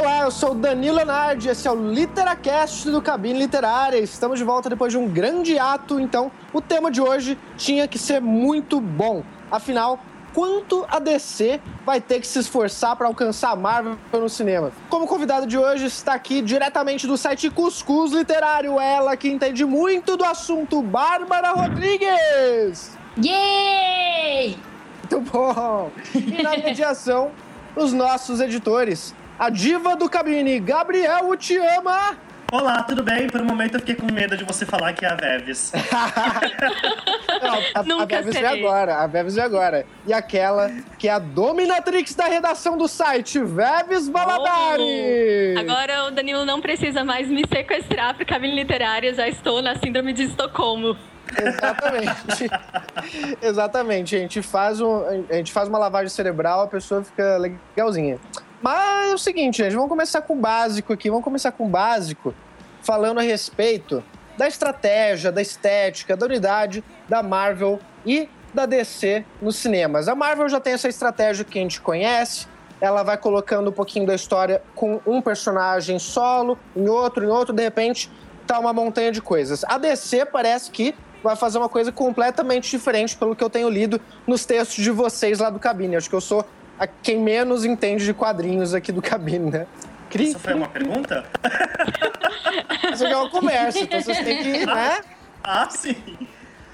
Olá, eu sou o Danilo Leonardi, esse é o Literacast do Cabine Literária. Estamos de volta depois de um grande ato, então o tema de hoje tinha que ser muito bom. Afinal, quanto a DC vai ter que se esforçar para alcançar a Marvel no cinema? Como convidado de hoje está aqui diretamente do site Cuscuz Literário, ela que entende muito do assunto, Bárbara Rodrigues! Yay! Muito bom! E na mediação, os nossos editores, a diva do cabine, Gabriel Te Ama. Olá, tudo bem? Por um momento eu fiquei com medo de você falar que é a Veves. Não, a, Nunca a Veves serei. vem agora, a Veves vem agora. E aquela que é a dominatrix da redação do site, Veves Baladari. Agora o Danilo não precisa mais me sequestrar pro cabine literária, já estou na síndrome de Estocolmo. Exatamente. Exatamente. A gente, faz um, a gente faz uma lavagem cerebral, a pessoa fica legalzinha. Mas é o seguinte, gente, vamos começar com o básico aqui. Vamos começar com o básico, falando a respeito da estratégia, da estética, da unidade da Marvel e da DC nos cinemas. A Marvel já tem essa estratégia que a gente conhece. Ela vai colocando um pouquinho da história com um personagem solo, em outro, em outro, de repente tá uma montanha de coisas. A DC parece que vai fazer uma coisa completamente diferente pelo que eu tenho lido nos textos de vocês lá do cabine. Acho que eu sou a quem menos entende de quadrinhos aqui do cabine, né? Cri, Isso foi uma pergunta? Isso aqui é um comércio, então vocês têm que, né? Ah, sim.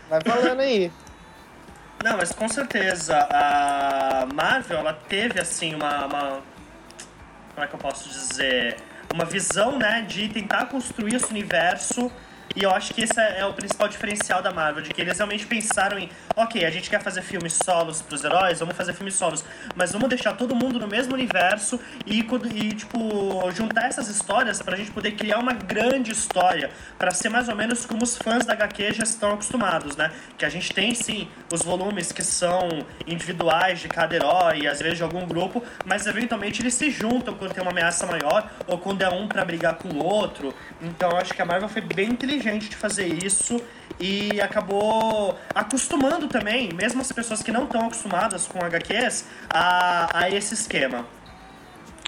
Vai falando aí. Não, mas com certeza a Marvel ela teve assim uma, uma- como é que eu posso dizer uma visão né de tentar construir esse universo e eu acho que esse é é o principal diferencial da Marvel, de que eles realmente pensaram em, ok, a gente quer fazer filmes solos pros heróis, vamos fazer filmes solos, mas vamos deixar todo mundo no mesmo universo e, e tipo, juntar essas histórias pra gente poder criar uma grande história, pra ser mais ou menos como os fãs da HQ já estão acostumados, né? Que a gente tem sim os volumes que são individuais de cada herói, às vezes de algum grupo, mas eventualmente eles se juntam quando tem uma ameaça maior ou quando é um pra brigar com o outro. Então eu acho que a Marvel foi bem inteligente de fazer isso e acabou acostumando também, mesmo as pessoas que não estão acostumadas com HQs, a, a esse esquema.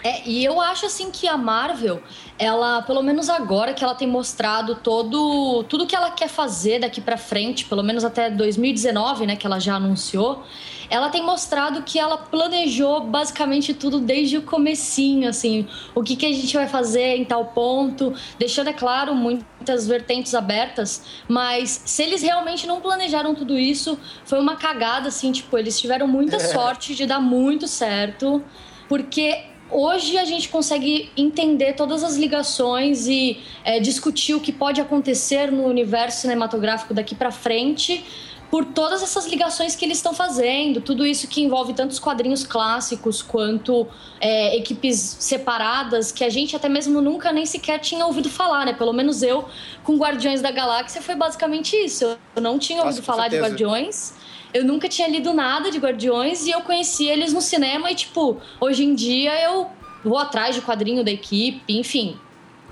É, e eu acho assim que a Marvel, ela, pelo menos agora que ela tem mostrado todo tudo que ela quer fazer daqui pra frente, pelo menos até 2019, né, que ela já anunciou, ela tem mostrado que ela planejou basicamente tudo desde o comecinho, assim, o que, que a gente vai fazer em tal ponto, deixando, é claro, muitas vertentes abertas, mas se eles realmente não planejaram tudo isso, foi uma cagada, assim, tipo, eles tiveram muita sorte de dar muito certo, porque hoje a gente consegue entender todas as ligações e é, discutir o que pode acontecer no universo cinematográfico daqui pra frente por todas essas ligações que eles estão fazendo, tudo isso que envolve tanto os quadrinhos clássicos quanto é, equipes separadas que a gente até mesmo nunca nem sequer tinha ouvido falar, né? Pelo menos eu com Guardiões da Galáxia foi basicamente isso. Eu não tinha Nossa, ouvido com falar de certeza. Guardiões. Eu nunca tinha lido nada de Guardiões e eu conheci eles no cinema e, tipo, hoje em dia eu vou atrás de quadrinho da equipe, enfim.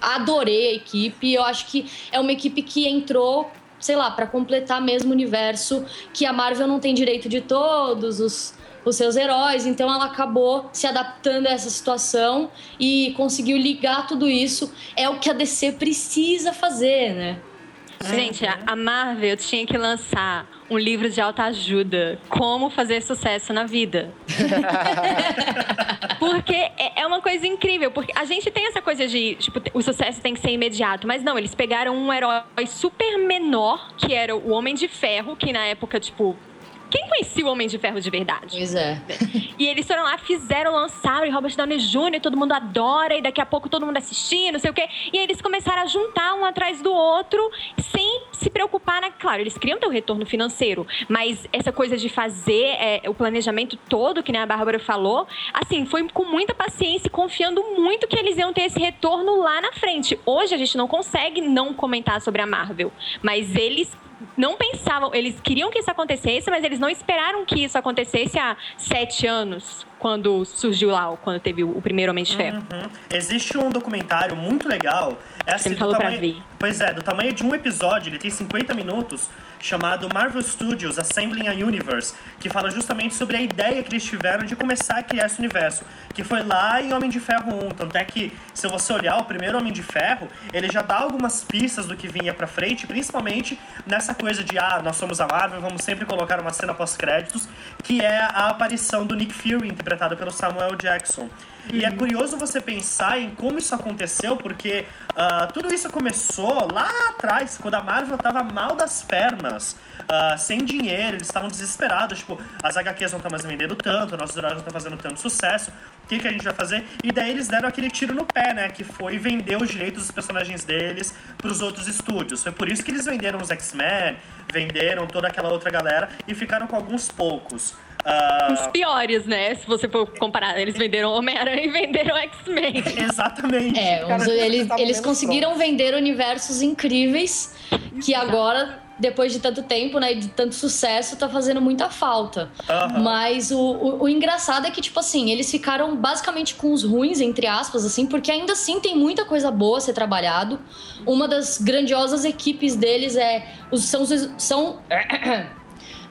Adorei a equipe. Eu acho que é uma equipe que entrou, sei lá, pra completar mesmo o universo que a Marvel não tem direito de todos os, os seus heróis, então ela acabou se adaptando a essa situação e conseguiu ligar tudo isso. É o que a DC precisa fazer, né? Gente, a a Marvel tinha que lançar um livro de autoajuda, como fazer sucesso na vida. Porque é é uma coisa incrível, porque a gente tem essa coisa de, tipo, o sucesso tem que ser imediato, mas não, eles pegaram um herói super menor, que era o Homem de Ferro, que na época, tipo, quem conhecia o Homem de Ferro de verdade? Pois é. E eles foram lá, fizeram, lançaram, e Robert Downey Jr., todo mundo adora, e daqui a pouco todo mundo assistir, não sei o quê. E aí eles começaram a juntar um atrás do outro, sem se preocupar, né? Claro, eles queriam ter o retorno financeiro, mas essa coisa de fazer é, o planejamento todo, que nem a Bárbara falou, assim, foi com muita paciência e confiando muito que eles iam ter esse retorno lá na frente. Hoje a gente não consegue não comentar sobre a Marvel, mas eles não pensavam, eles queriam que isso acontecesse, mas eles não esperaram que isso acontecesse há sete anos, quando surgiu lá, quando teve o primeiro Homem de Ferro. Uhum. Existe um documentário muito legal. É assim, Você me falou pra tamanho- ver. Pois é, do tamanho de um episódio, ele tem 50 minutos, chamado Marvel Studios Assembling a Universe, que fala justamente sobre a ideia que eles tiveram de começar a criar esse universo, que foi lá em Homem de Ferro 1. Tanto é que, se você olhar o primeiro Homem de Ferro, ele já dá algumas pistas do que vinha pra frente, principalmente nessa coisa de, ah, nós somos a Marvel, vamos sempre colocar uma cena pós-créditos, que é a aparição do Nick Fury, interpretado pelo Samuel Jackson. E é curioso você pensar em como isso aconteceu, porque uh, tudo isso começou lá atrás, quando a Marvel tava mal das pernas. Uh, sem dinheiro, eles estavam desesperados. Tipo, as HQs não estão mais vendendo tanto, nossos heróis não estão fazendo tanto sucesso. O que, que a gente vai fazer? E daí eles deram aquele tiro no pé, né? Que foi vender os direitos dos personagens deles para os outros estúdios. Foi por isso que eles venderam os X-Men, venderam toda aquela outra galera e ficaram com alguns poucos. Uh... Os piores, né? Se você for comparar, eles venderam Homem-Aranha e venderam X-Men. Exatamente. É, Cara, eles, eles conseguiram pronto. vender universos incríveis que agora depois de tanto tempo, né, de tanto sucesso, tá fazendo muita falta. Uhum. Mas o, o, o, engraçado é que, tipo assim, eles ficaram basicamente com os ruins, entre aspas, assim, porque ainda assim tem muita coisa boa a ser trabalhado. Uma das grandiosas equipes deles é. Os, são, são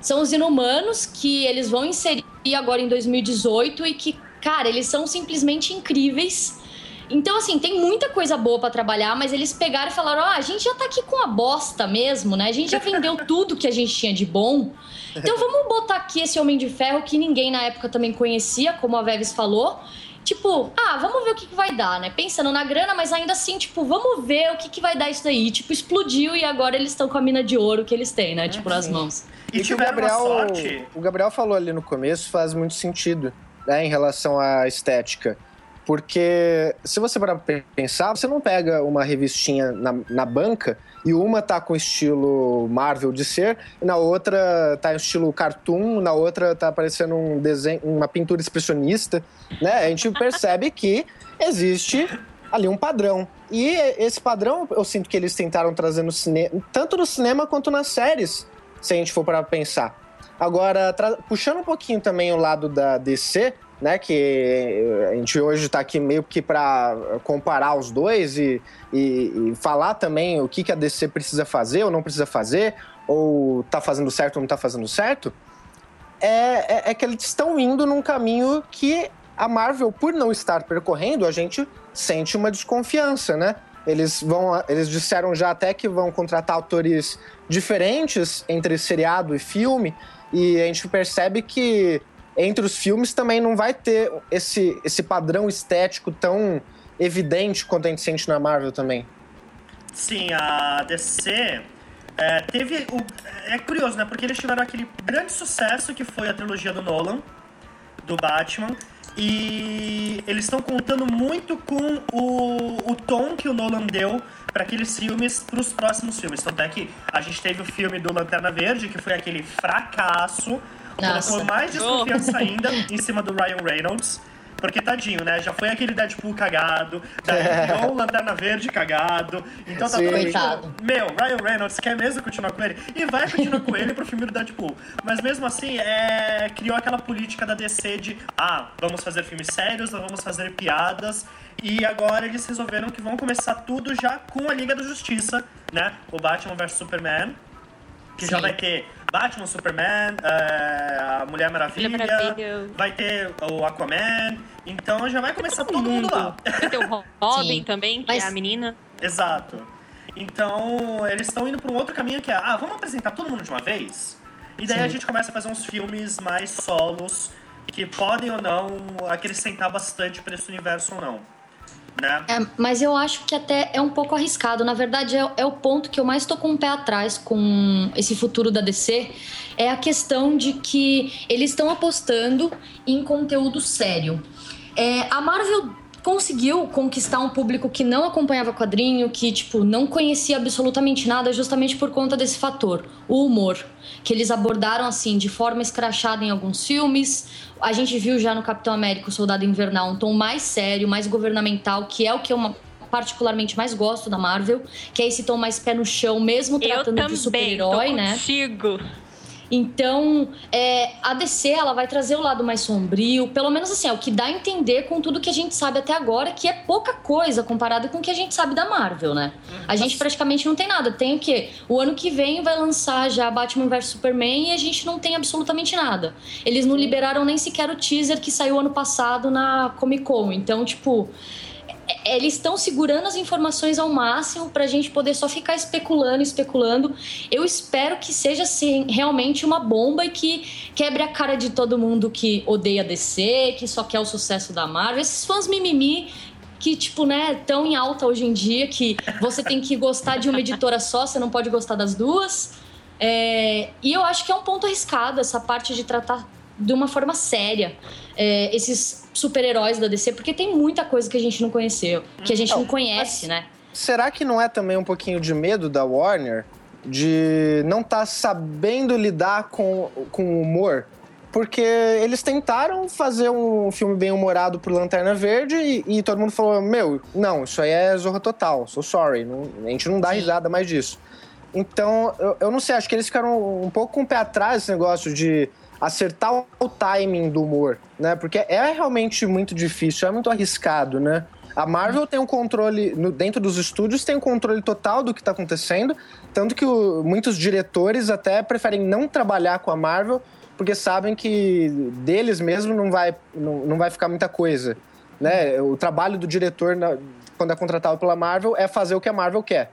são os inumanos que eles vão inserir agora em 2018 e que, cara, eles são simplesmente incríveis. Então, assim, tem muita coisa boa para trabalhar, mas eles pegaram e falaram: ó, oh, a gente já tá aqui com a bosta mesmo, né? A gente já vendeu tudo que a gente tinha de bom. Então vamos botar aqui esse Homem de Ferro que ninguém na época também conhecia, como a Veves falou. Tipo, ah, vamos ver o que, que vai dar, né? Pensando na grana, mas ainda assim, tipo, vamos ver o que, que vai dar isso daí. Tipo, explodiu e agora eles estão com a mina de ouro que eles têm, né? Tipo, nas mãos. E, e o Gabriel, o Gabriel falou ali no começo faz muito sentido, né, em relação à estética. Porque se você para pensar, você não pega uma revistinha na, na banca e uma tá com estilo Marvel de ser, e na outra tá em estilo cartoon, na outra tá aparecendo um desenho, uma pintura expressionista, né? A gente percebe que existe ali um padrão. E esse padrão eu sinto que eles tentaram trazer no cinema, tanto no cinema quanto nas séries se a gente for para pensar. Agora, puxando um pouquinho também o lado da DC, né, que a gente hoje está aqui meio que para comparar os dois e, e, e, falar também o que, que a DC precisa fazer ou não precisa fazer, ou tá fazendo certo ou não tá fazendo certo, é, é, é que eles estão indo num caminho que a Marvel, por não estar percorrendo, a gente sente uma desconfiança, né? Eles vão, eles disseram já até que vão contratar atores diferentes entre seriado e filme, e a gente percebe que entre os filmes também não vai ter esse, esse padrão estético tão evidente quanto a gente sente na Marvel também. Sim, a DC é, teve. O, é curioso, né? Porque eles tiveram aquele grande sucesso que foi a trilogia do Nolan, do Batman. E eles estão contando muito com o, o tom que o Nolan deu para aqueles filmes, para os próximos filmes. Tanto é que a gente teve o filme do Lanterna Verde, que foi aquele fracasso, colocou mais desconfiança ainda em cima do Ryan Reynolds. Porque, tadinho, né? Já foi aquele Deadpool cagado, daí é. o Lanterna Verde cagado. Então tá Sim. todo mundo. Meu, Ryan Reynolds quer mesmo continuar com ele? E vai continuar com ele pro filme do Deadpool. Mas mesmo assim, é... criou aquela política da DC de ah, vamos fazer filmes sérios, não vamos fazer piadas. E agora eles resolveram que vão começar tudo já com a Liga da Justiça, né? O Batman vs Superman. Que Sim. já vai ter Batman, Superman, uh, a Mulher Maravilha, Maravilha, vai ter o Aquaman. Então já vai começar todo, todo mundo. mundo lá. Vai ter o Robin Sim. também, que Mas... é a menina. Exato. Então eles estão indo para um outro caminho que é, ah, vamos apresentar todo mundo de uma vez? E daí Sim. a gente começa a fazer uns filmes mais solos que podem ou não acrescentar bastante para esse universo ou não. Né? É, mas eu acho que até é um pouco arriscado. Na verdade, é, é o ponto que eu mais estou com o pé atrás com esse futuro da DC. É a questão de que eles estão apostando em conteúdo sério. É, a Marvel conseguiu conquistar um público que não acompanhava quadrinho, que tipo não conhecia absolutamente nada, justamente por conta desse fator, o humor, que eles abordaram assim de forma escrachada em alguns filmes. A gente viu já no Capitão América, o Soldado Invernal, um tom mais sério, mais governamental, que é o que eu particularmente mais gosto da Marvel, que é esse tom mais pé no chão, mesmo tratando de super-herói, né? Contigo. Então, é, a DC ela vai trazer o lado mais sombrio, pelo menos assim, é o que dá a entender com tudo que a gente sabe até agora, que é pouca coisa comparado com o que a gente sabe da Marvel, né? A gente praticamente não tem nada. Tem o quê? O ano que vem vai lançar já Batman vs Superman e a gente não tem absolutamente nada. Eles não liberaram nem sequer o teaser que saiu ano passado na Comic Con. Então, tipo, eles estão segurando as informações ao máximo para a gente poder só ficar especulando, especulando. Eu espero que seja assim, realmente uma bomba e que quebre a cara de todo mundo que odeia DC, que só quer o sucesso da Marvel. Esses fãs mimimi que, tipo, né, tão em alta hoje em dia que você tem que gostar de uma editora só, você não pode gostar das duas. É, e eu acho que é um ponto arriscado essa parte de tratar de uma forma séria é, esses super-heróis da DC, porque tem muita coisa que a gente não conheceu, que a gente não, não conhece, né? Será que não é também um pouquinho de medo da Warner de não estar tá sabendo lidar com, com o humor? Porque eles tentaram fazer um filme bem humorado pro Lanterna Verde e, e, todo mundo falou: Meu, não, isso aí é zorra total, so sorry, não, a gente não dá Sim. risada mais disso. Então, eu, eu não sei, acho que eles ficaram um pouco com o pé atrás esse negócio de acertar o timing do humor, né? Porque é realmente muito difícil, é muito arriscado, né? A Marvel tem um controle, no, dentro dos estúdios, tem um controle total do que está acontecendo, tanto que o, muitos diretores até preferem não trabalhar com a Marvel, porque sabem que deles mesmo não vai, não, não vai ficar muita coisa. Né? O trabalho do diretor, na, quando é contratado pela Marvel, é fazer o que a Marvel quer.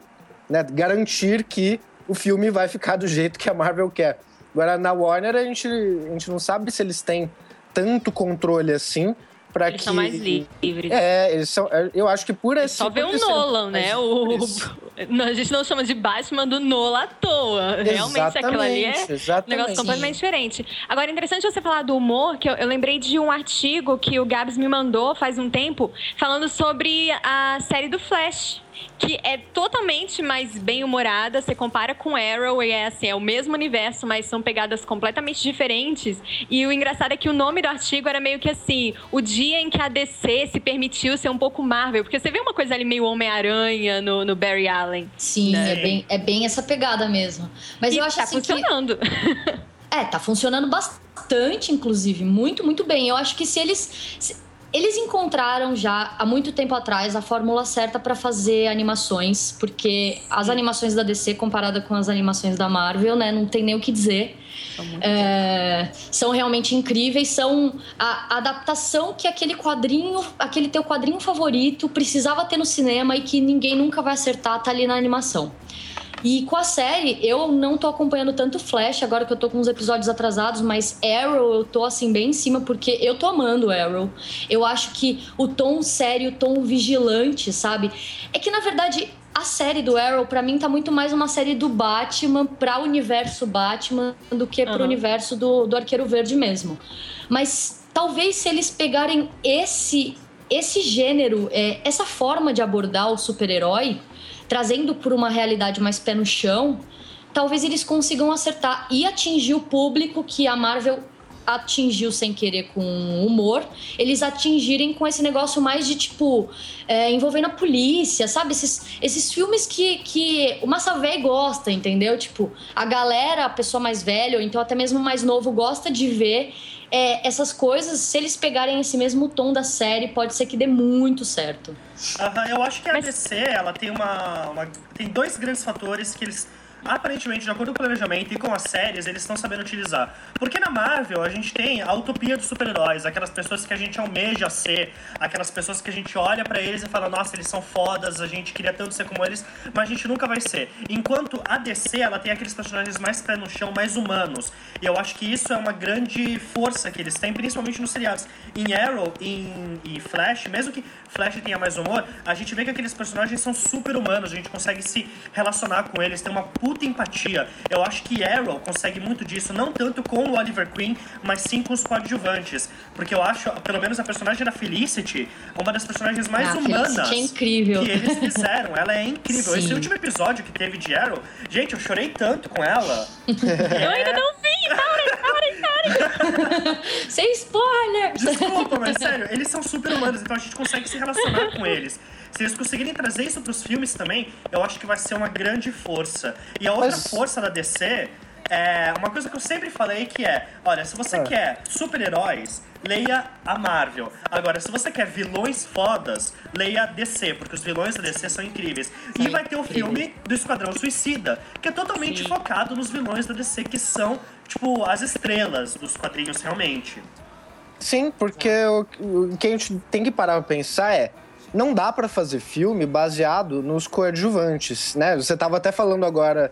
Né? Garantir que o filme vai ficar do jeito que a Marvel quer. Agora, na Warner, a gente, a gente não sabe se eles têm tanto controle assim para que. Eles são mais livres. É, eles são. É, eu acho que por esse. Só ver o Nolan, né? O, a gente não chama de Batman do Nolan à toa. Realmente, aquilo ali é exatamente. um negócio completamente diferente. Agora, interessante você falar do humor, que eu, eu, lembrei de um artigo que o Gabs me mandou faz um tempo, falando sobre a série do Flash que é totalmente mais bem humorada. Você compara com Arrow e é assim, é o mesmo universo, mas são pegadas completamente diferentes. E o engraçado é que o nome do artigo era meio que assim, o dia em que a DC se permitiu ser um pouco Marvel, porque você vê uma coisa ali meio Homem-Aranha no, no, Barry Allen. Sim, né? é, bem, é bem essa pegada mesmo. Mas e eu acho tá assim funcionando. Que... É, tá funcionando bastante, inclusive, muito, muito bem. Eu acho que se eles eles encontraram já há muito tempo atrás a fórmula certa para fazer animações, porque as animações da DC comparada com as animações da Marvel, né, não tem nem o que dizer. É, são realmente incríveis, são a adaptação que aquele quadrinho, aquele teu quadrinho favorito precisava ter no cinema e que ninguém nunca vai acertar, tá ali na animação. E com a série, eu não tô acompanhando tanto Flash, agora que eu tô com uns episódios atrasados, mas Arrow eu tô assim bem em cima, porque eu tô amando Arrow. Eu acho que o tom sério, o tom vigilante, sabe? É que na verdade a série do Arrow, para mim, tá muito mais uma série do Batman pra universo Batman do que pro uhum. universo do, do Arqueiro Verde mesmo. Mas talvez se eles pegarem esse, esse gênero, é, essa forma de abordar o super-herói trazendo por uma realidade mais pé no chão, talvez eles consigam acertar e atingir o público que a Marvel atingiu sem querer com humor, eles atingirem com esse negócio mais de tipo é, envolvendo a polícia, sabe? Esses, esses filmes que, que o massa velho gosta, entendeu? Tipo, a galera, a pessoa mais velha, ou então até mesmo mais novo, gosta de ver é, essas coisas, se eles pegarem esse mesmo tom da série, pode ser que dê muito certo. Uhum, eu acho que a Mas... DC, ela tem uma, uma, Tem dois grandes fatores que eles aparentemente, de acordo com o planejamento e com as séries, eles estão sabendo utilizar. Porque na Marvel a gente tem a utopia dos super-heróis, aquelas pessoas que a gente almeja ser, aquelas pessoas que a gente olha para eles e fala, nossa, eles são fodas, a gente queria tanto ser como eles, mas a gente nunca vai ser. Enquanto a DC, ela tem aqueles personagens mais pé no chão, mais humanos. E eu acho que isso é uma grande força que eles têm, principalmente nos seriados. Em Arrow em, e Flash, mesmo que Flash tenha mais humor, a gente vê que aqueles personagens são super humanos, a gente consegue se relacionar com eles, tem uma puta empatia. Eu acho que Arrow consegue muito disso, não tanto com o Oliver Queen, mas sim com os coadjuvantes. Porque eu acho, pelo menos a personagem da Felicity, uma das personagens mais ah, humanas é incrível. que eles fizeram. Ela é incrível. Sim. Esse último episódio que teve de Arrow, gente, eu chorei tanto com ela. é... Eu ainda não vi, parem, parem, parem. Sem spoiler! Desculpa, mas sério, eles são super humanos, então a gente consegue se relacionar com eles. Se eles conseguirem trazer isso para os filmes também, eu acho que vai ser uma grande força. E a outra Mas... força da DC é, uma coisa que eu sempre falei que é, olha, se você Ah. quer super-heróis, leia a Marvel. Agora, se você quer vilões fodas, leia a DC, porque os vilões da DC são incríveis. e São vai ter o incríveis. filme do Esquadrão Suicida, que é totalmente Sim. focado nos vilões da DC, que são, tipo, as estrelas dos quadrinhos realmente. Sim, porque o, o que a gente tem que parar pra pensar é. Não dá pra fazer filme baseado nos coadjuvantes, né? Você tava até falando agora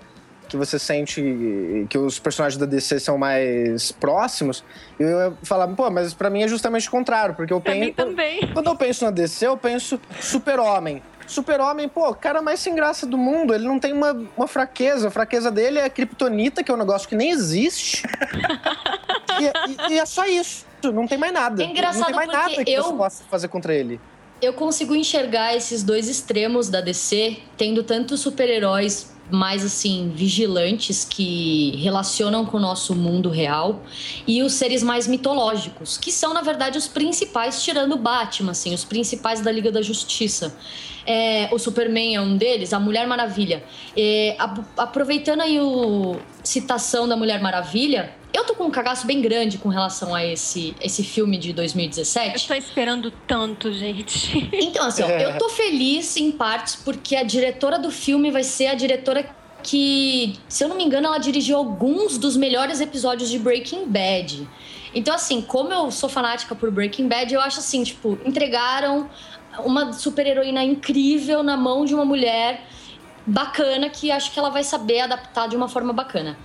que você sente que os personagens da DC são mais próximos. E eu ia falar, pô, mas pra mim é justamente o contrário, porque eu Pra mim penso. também. Quando eu penso na DC, eu penso Super-Homem. Super-Homem, pô, cara mais sem graça do mundo. Ele não tem uma, uma fraqueza. A fraqueza dele é a Kryptonita, que é um negócio que nem existe. e, e- e é só isso. Não tem mais nada. É engraçado não tem mais nada que eu- você possa fazer contra ele. Eu consigo enxergar esses dois extremos da DC, tendo tanto super-heróis mais assim vigilantes que relacionam com o nosso mundo real e os seres mais mitológicos, que são na verdade os principais tirando Batman, assim, os principais da Liga da Justiça. É, o Superman é um deles, a Mulher Maravilha. É, a- aproveitando aí o citação da Mulher Maravilha, eu tô com um cagaço bem grande com relação a esse, esse filme de Eu 2017. tô esperando tanto, gente. Então, assim, ó, É. eu tô feliz em partes porque a diretora do filme vai ser a diretora que, se eu não me engano, ela dirigiu alguns dos melhores episódios de Breaking Bad. Então, assim, como eu sou fanática por Breaking Bad, eu acho assim, tipo, entregaram uma super-heroína incrível na mão de uma mulher bacana que acho que ela vai saber adaptar de uma forma bacana.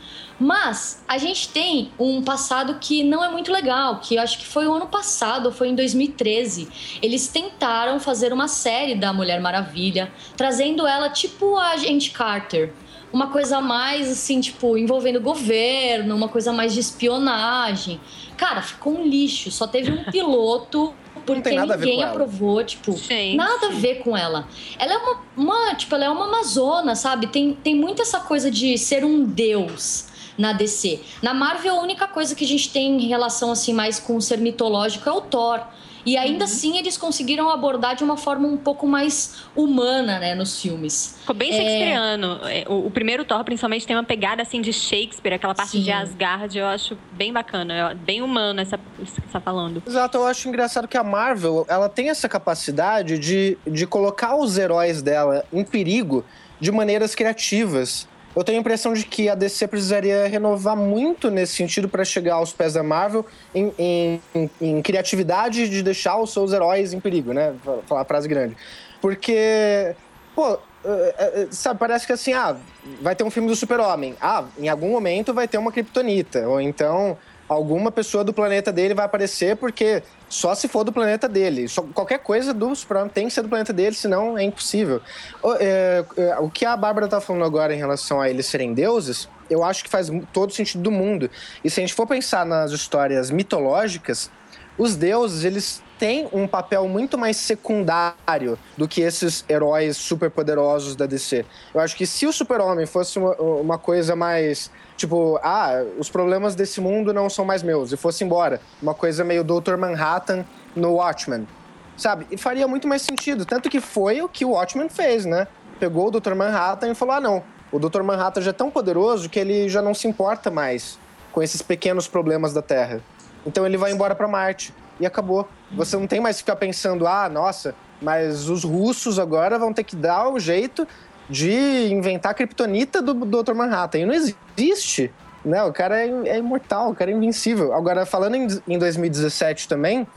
Mas a gente tem um passado que não é muito legal, que eu acho que foi o ano passado, foi em 2013. Eles tentaram fazer uma série da Mulher Maravilha, trazendo ela tipo a Agente Carter. Uma coisa mais assim, tipo, envolvendo governo, uma coisa mais de espionagem. Cara, ficou um lixo. Só teve um piloto, porque ninguém aprovou, tipo, Gente. nada a ver com ela. Ela é uma, uma, tipo, ela é uma amazona, sabe? Tem, tem muito essa coisa de ser um deus na DC. Na Marvel, a única coisa que a gente tem em relação assim mais com o ser mitológico é o Thor. E ainda assim eles conseguiram abordar de uma forma um pouco mais humana, né, nos filmes. Ficou bem É. shakespeariano. É, O, o primeiro Thor, principalmente, tem uma pegada assim de Shakespeare, aquela parte Sim. de Asgard, eu acho bem bacana, eu- bem humano essa isso que você tá falando. Exato, eu acho engraçado que a Marvel, ela tem essa capacidade de, de colocar os heróis dela em perigo de maneiras criativas. Eu tenho a impressão de que a DC precisaria renovar muito nesse sentido para chegar aos pés da Marvel em, em- em- em criatividade de deixar os seus heróis em perigo, né? Fa- Falar a frase grande. Porque, pô, é, é, sabe, parece que assim, ah, vai ter um filme do Super-Homem. Ah, em algum momento vai ter uma Kryptonita. Ou então alguma pessoa do planeta dele vai aparecer porque só se for do planeta dele. Só- qualquer coisa do Super-Homem tem que ser do planeta dele, senão é impossível. O, é, é, o que a Bárbara tá falando agora em relação a eles serem deuses, eu acho que faz todo sentido do mundo. E se a gente for pensar nas histórias mitológicas, os deuses, eles têm um papel muito mais secundário do que esses heróis superpoderosos da DC. Eu acho que se o Super-Homem fosse uma, uma coisa mais, tipo, ah, os problemas desse mundo não são mais meus, e fosse embora, uma coisa meio Dr. Manhattan no Watchmen, sabe? E faria muito mais sentido, tanto que foi o que o Watchmen fez, né? Pegou o Dr. Manhattan e falou, ah, não, o Dr. Manhattan já é tão poderoso que ele já não se importa mais com esses pequenos problemas da Terra. Então ele vai embora para Marte e acabou. Você não tem mais que ficar pensando, ah, nossa, mas os russos agora vão ter que dar o jeito de inventar a kriptonita do Dr. Manhattan. E não existe. Né? O cara é, é imortal, o cara é invencível. Agora, falando em, em 2017 também,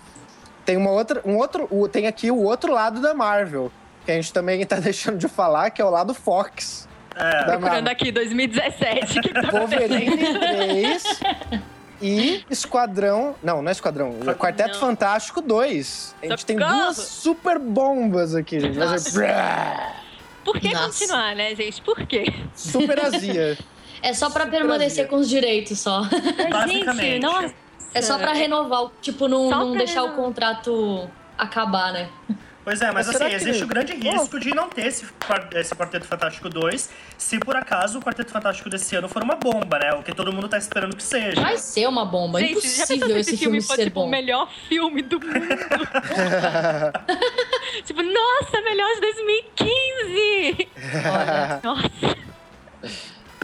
tem uma outra, um outro, o- tem aqui o outro lado da Marvel, que a gente também tá deixando de falar, que é o lado Fox. É, Procurando Marvel. aqui 2017, o que, que tá Wolverine acontecendo? 3 e Esquadrão. Não, não é Esquadrão. é Quarteto Não. Fantástico 2. A gente tem duas super bombas aqui, gente. Vai ser brá, Por que Nossa. continuar, né, gente? Por quê? super azia. É só pra Super permanecer azia. com os direitos só. Basicamente. Gente, nossa. É só pra renovar, o- tipo, não, não deixar o renovar. contrato acabar, né? Pois é, mas Mas assim, que- existe o grande risco de não ter esse, esse Quarteto Fantástico 2 se por acaso o Quarteto Fantástico desse ano for uma bomba, né? O que todo mundo tá esperando que seja. Vai ser uma bomba. Gente, já pensou Impossível se esse filme for ser tipo o bom. melhor filme do mundo? tipo, nossa, melhor de 2015! Olha, Nossa.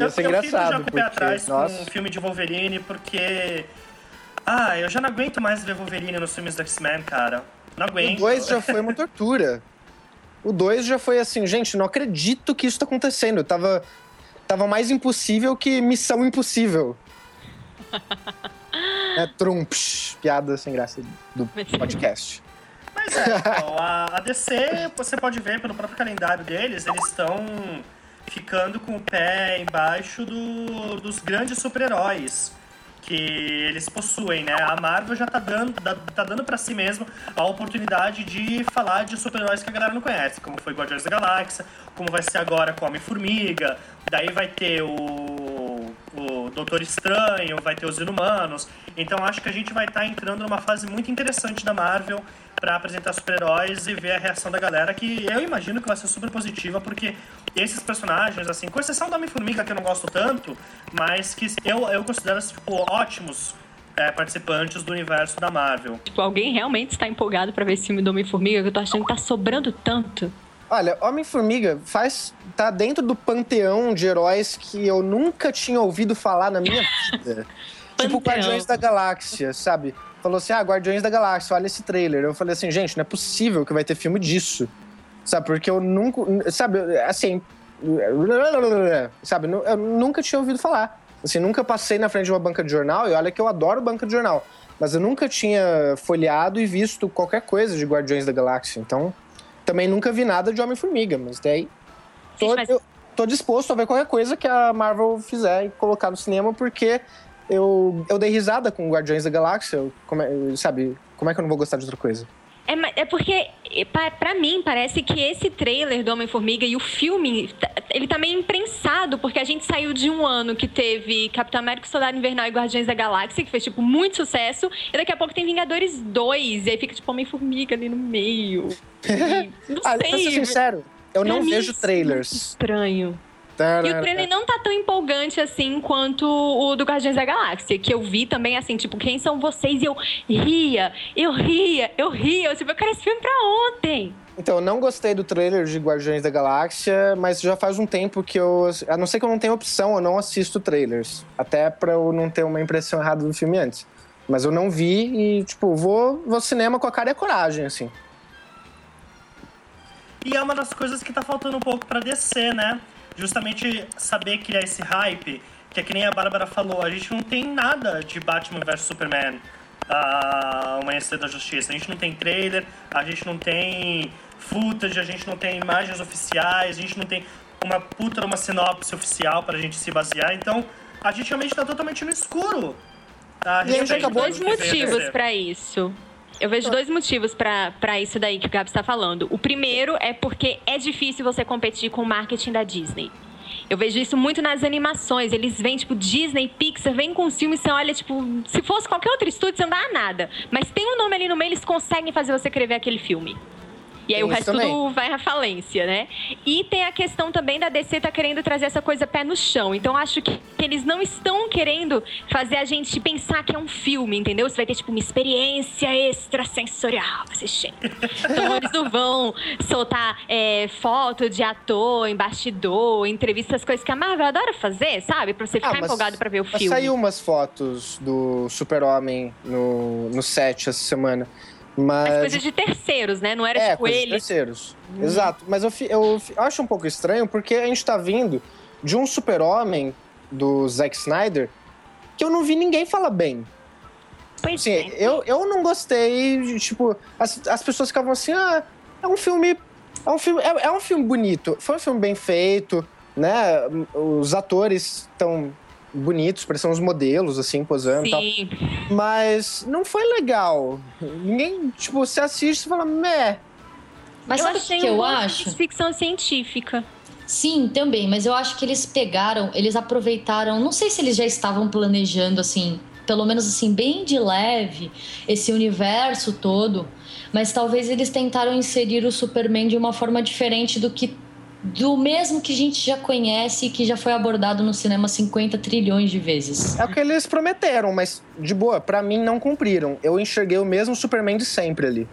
Ia ser engraçado. Eu fico já com o pé atrás nossa. com o filme de Wolverine, porque. Ah, eu já não aguento mais ver Wolverine nos filmes do X-Men, cara. Não O aguento. 2 já foi uma tortura. O 2 já foi assim, gente, não acredito que isso tá acontecendo. Tava, tava mais impossível que Missão Impossível. é, trumps, piada sem graça do podcast. Mas é, então, a, a DC, você pode ver pelo próprio calendário deles, eles estão ficando com o pé embaixo do, dos grandes super-heróis que eles possuem, né? A Marvel já tá dando, tá dando para si mesmo a oportunidade de falar de super-heróis que a galera não conhece, como foi Guardiões da Galáxia, como vai ser agora com Homem-Formiga, daí vai ter o, o Doutor Estranho, vai ter os Inumanos. Então acho que a gente vai estar entrando numa fase muito interessante da Marvel para apresentar super-heróis e ver a reação da galera, que eu imagino que vai ser super positiva, porque esses personagens, assim, com exceção do Homem-Formiga, que eu não gosto tanto, mas que eu, eu considero tipo, ótimos é, participantes do universo da Marvel. Tipo, alguém realmente está empolgado pra ver esse filme do Homem-Formiga, que eu tô achando que tá sobrando tanto. Olha, Homem-Formiga faz. tá dentro do panteão de heróis que eu nunca tinha ouvido falar na minha vida. tipo. Guardiões da Galáxia, sabe? Falou assim: ah, Guardiões da Galáxia, olha esse trailer. Eu falei assim, gente, não é possível que vai ter filme disso. Sabe? Porque eu nunca. Sabe, assim. Sabe, eu nunca tinha ouvido falar. Assim, nunca passei na frente de uma banca de jornal, e olha que eu adoro banca de jornal. Mas eu nunca tinha folheado e visto qualquer coisa de Guardiões da Galáxia. Então, também nunca vi nada de Homem-Formiga, mas daí. Tô, Gente, mas- eu tô disposto a ver qualquer coisa que a Marvel fizer e colocar no cinema, porque eu, eu dei risada com Guardiões da Galáxia. eu- como é- sabe, como é que eu não vou gostar de outra coisa? É, é porque, é, pa- pra mim, parece que esse trailer do Homem-Formiga e o filme, tá- ele tá meio imprensado, porque a gente saiu de um ano que teve Capitão América, Soldado Invernal e Guardiões da Galáxia, que fez, tipo, muito sucesso, e daqui a pouco tem Vingadores 2, e aí fica, tipo, Homem-Formiga ali no meio. E, não Ah, pra ser sei. sincero, eu não vejo é trailers. Estranho. E o trailer não tá tão empolgante assim quanto o do Guardiões da Galáxia, que eu vi também assim, tipo, quem são vocês? E eu ria, eu ria, eu ria. Eu, tipo, eu quero esse filme pra ontem. Então, eu não gostei do trailer de Guardiões da Galáxia, mas já faz um tempo que eu. A não ser que eu não tenha opção, eu não assisto trailers. Até pra eu não ter uma impressão errada do filme antes. Mas eu não vi e, tipo, vou, vou ao cinema com a cara e a coragem, assim. E é uma das coisas que tá faltando um pouco pra descer, né? Justamente saber criar esse hype, que é que nem a Bárbara falou, a gente não tem nada de Batman vs Superman, a Amanhecer da Justiça. A gente não tem trailer, a gente não tem footage, a gente não tem imagens oficiais, a gente não tem uma puta uma sinopse oficial pra gente se basear. Então, a gente realmente tá totalmente no escuro. A E a gente acabou motivos pra isso. Eu vejo dois motivos pra isso daí que o Gabs está falando. O primeiro é porque é difícil você competir com o marketing da Disney. Eu vejo isso muito nas animações. Eles vêm, tipo, Disney, Pixar, vem com os filmes, você olha, tipo, se fosse qualquer outro estúdio, você não dá nada. Mas tem um nome ali no meio, eles conseguem fazer você querer ver aquele filme. E aí Tem o resto também. tudo vai à falência, né? E tem a questão também da DC tá querendo trazer essa coisa pé no chão. Então acho que, eles não estão querendo fazer a gente pensar que é um filme, entendeu? Você vai ter tipo uma experiência extrasensorial assistindo. Então eles não vão soltar é, foto de ator em bastidor, entrevistas, coisas que a Marvel adora fazer, sabe? Pra você ficar Ah, mas- empolgado pra ver o filme. saiu umas fotos do Super-Homem no, no set essa semana. Mas. As coisas de terceiros, né? Não era é, tipo de ele. terceiros. Exato. Mas eu, eu fi- acho um pouco estranho porque a gente tá vindo de um super-homem do Zack Snyder que eu não vi ninguém falar bem. Pois Assim, é. eu, eu não gostei, tipo, as, as pessoas ficavam assim, ah, é um filme. É um filme, é, é um filme bonito. Foi um filme bem feito, né? Os atores estão bonitos, parecem uns modelos, assim, posando e tal. Sim. Mas não foi legal. Ninguém, tipo, você assiste e fala, meh. Mas eu sabe o que um eu acho? de ficção científica. Sim, também, mas eu acho que eles pegaram, eles aproveitaram, não sei se eles já estavam planejando assim, pelo menos assim, bem de leve, esse universo todo, mas talvez eles tentaram inserir o Superman de uma forma diferente do que do mesmo que a gente já conhece e que já foi abordado no cinema 50 trilhões de vezes. É o que eles prometeram, mas, de boa, pra mim não cumpriram. Eu enxerguei o mesmo Superman de sempre ali.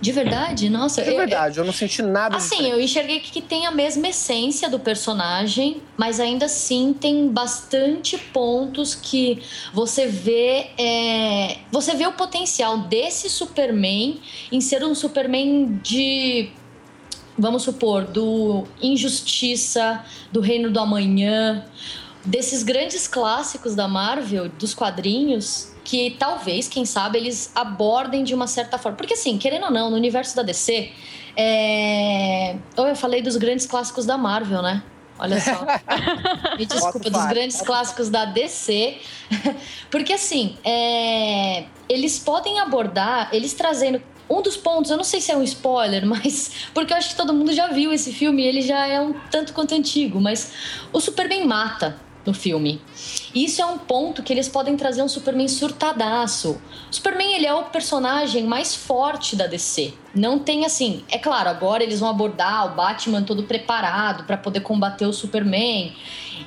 De verdade? Nossa, De verdade, eu, eu não senti nada Assim, diferente. eu enxerguei que tem a mesma essência do personagem, mas ainda assim tem bastante pontos que você vê. É, você vê o potencial desse Superman em ser um Superman de. Vamos supor, do Injustiça, do Reino do Amanhã, desses grandes clássicos da Marvel, dos quadrinhos, que talvez, quem sabe, eles abordem de uma certa forma. Porque, assim, querendo ou não, no universo da DC, é... eu falei dos grandes clássicos da Marvel, né? Olha só. Me desculpa, dos grandes clássicos da DC. Porque, assim, é... eles podem abordar, eles trazendo um dos pontos, eu não sei se é um spoiler, mas. Porque eu acho que todo mundo já viu esse filme, ele já é um tanto quanto antigo, mas o Superman mata no filme. E isso é um ponto que eles podem trazer um Superman surtadaço. O Superman, ele é o personagem mais forte da DC. Não tem assim, é claro, agora eles vão abordar o Batman todo preparado para poder combater o Superman.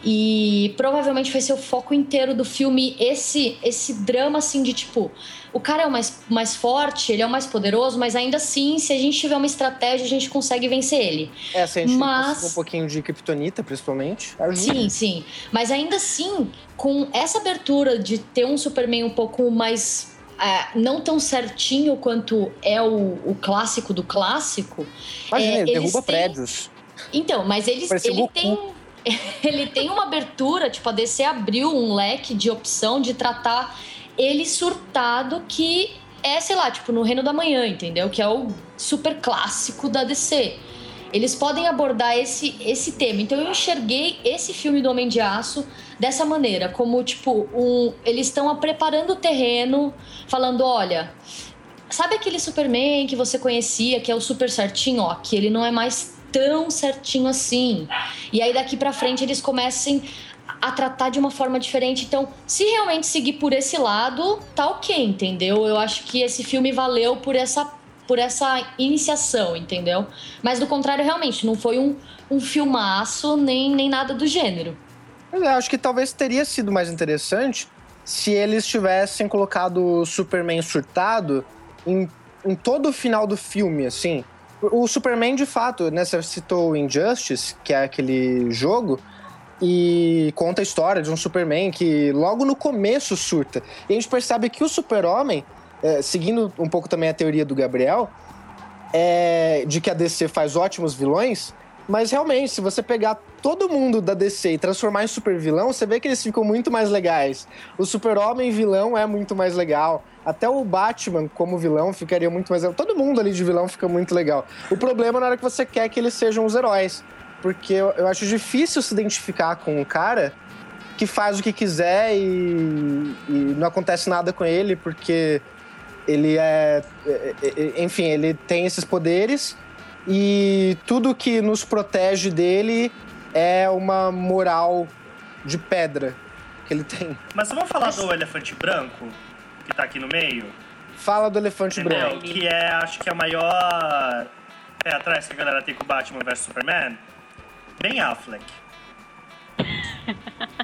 E provavelmente vai ser o foco inteiro do filme esse esse drama assim de tipo, o cara é o mais, mais forte, ele é o mais poderoso, mas ainda assim, se a gente tiver uma estratégia, a gente consegue vencer ele. É, se a gente mas... um pouquinho de kryptonita, principalmente. Ajuda. Sim, sim. Mas ainda assim, com essa abertura de ter um Superman um pouco mais é, não tão certinho quanto é o, o clássico do clássico. Imagina, é, ele derruba têm... prédios. Então, mas eles, ele tem ele tem uma abertura, tipo, a DC abriu um leque de opção de tratar ele surtado que é, sei lá, tipo, no Reino da Manhã, entendeu? Que é o super clássico da DC. Eles podem abordar esse, esse tema. Então eu enxerguei esse filme do Homem de Aço dessa maneira, como tipo, um, eles estão preparando o terreno, falando, olha, sabe aquele Superman que você conhecia, que é o super certinho, ó, que ele não é mais tão certinho assim. E aí daqui para frente eles comecem a tratar de uma forma diferente. Então, se realmente seguir por esse lado, tá ok, entendeu? Eu acho que esse filme valeu por essa por essa iniciação, entendeu? Mas do contrário, realmente, não foi um, um filmaço nem, nem nada do gênero. Eu acho que talvez teria sido mais interessante se eles tivessem colocado o Superman surtado em, em todo o final do filme, assim. O Superman, de fato, né? Você citou Injustice, que é aquele jogo, e conta a história de um Superman que logo no começo surta. E a gente percebe que o Super-Homem, é, seguindo um pouco também a teoria do Gabriel, é, de que a DC faz ótimos vilões, mas realmente, se você pegar todo mundo da DC e transformar em super vilão, você vê que eles ficam muito mais legais. O Super-Homem vilão é muito mais legal. Até o Batman como vilão ficaria muito mais legal. Todo mundo ali de vilão fica muito legal. O problema é na hora que você quer que eles sejam os heróis. Porque eu, eu acho difícil se identificar com um cara que faz o que quiser e, e não acontece nada com ele, porque ele é, é, é. Enfim, ele tem esses poderes e tudo que nos protege dele é uma moral de pedra que ele tem. Mas vamos falar do elefante branco? que tá aqui no meio. Fala do elefante Entendeu? branco. Que é, acho que é o maior pé atrás que a galera tem com Batman vs Superman. Ben Affleck.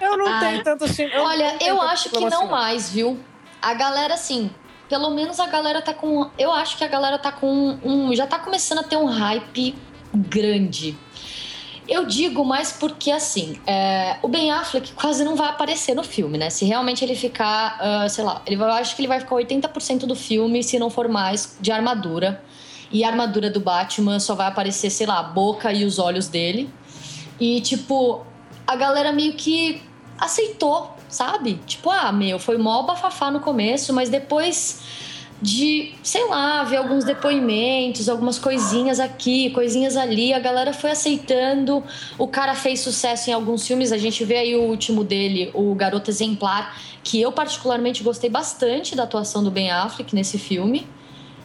Eu não tenho tanto assim. Eu olha, eu acho que não assim, mais, viu? A galera, assim, pelo menos a galera tá com. Eu acho que a galera tá com um. Já tá começando a ter um hype grande eu digo mais porque, assim, é, o Ben Affleck quase não vai aparecer no filme, né? Se realmente ele ficar, uh, sei lá, ele, eu acho que ele vai ficar 80% do filme, se não for mais, de armadura. E a armadura do Batman só vai aparecer, sei lá, a boca e os olhos dele. E, tipo, a galera meio que aceitou, sabe? Tipo, ah, meu, foi mó bafafá no começo, mas depois de, sei lá, ver alguns depoimentos, algumas coisinhas aqui, coisinhas ali. A galera foi aceitando. O cara fez sucesso em alguns filmes. A gente vê aí o último dele, o Garoto Exemplar, que eu particularmente gostei bastante da atuação do Ben Affleck nesse filme.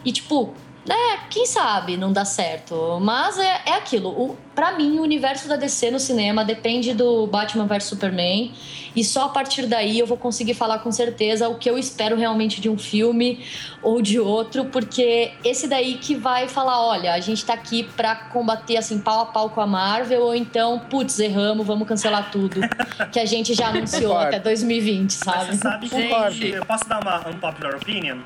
E, tipo, é, quem sabe não dá certo. Mas é, é aquilo. O, pra mim, o universo da DC no cinema depende do Batman vs Superman. E só a partir daí eu vou conseguir falar com certeza o que eu espero realmente de um filme ou de outro. Porque esse daí que vai falar: olha, a gente tá aqui pra combater assim, pau a pau com a Marvel. Ou então, putz, erramos, vamos cancelar tudo. que a gente já anunciou até 2020, sabe? Mas você sabe, gente, eu posso dar uma unpopular opinion?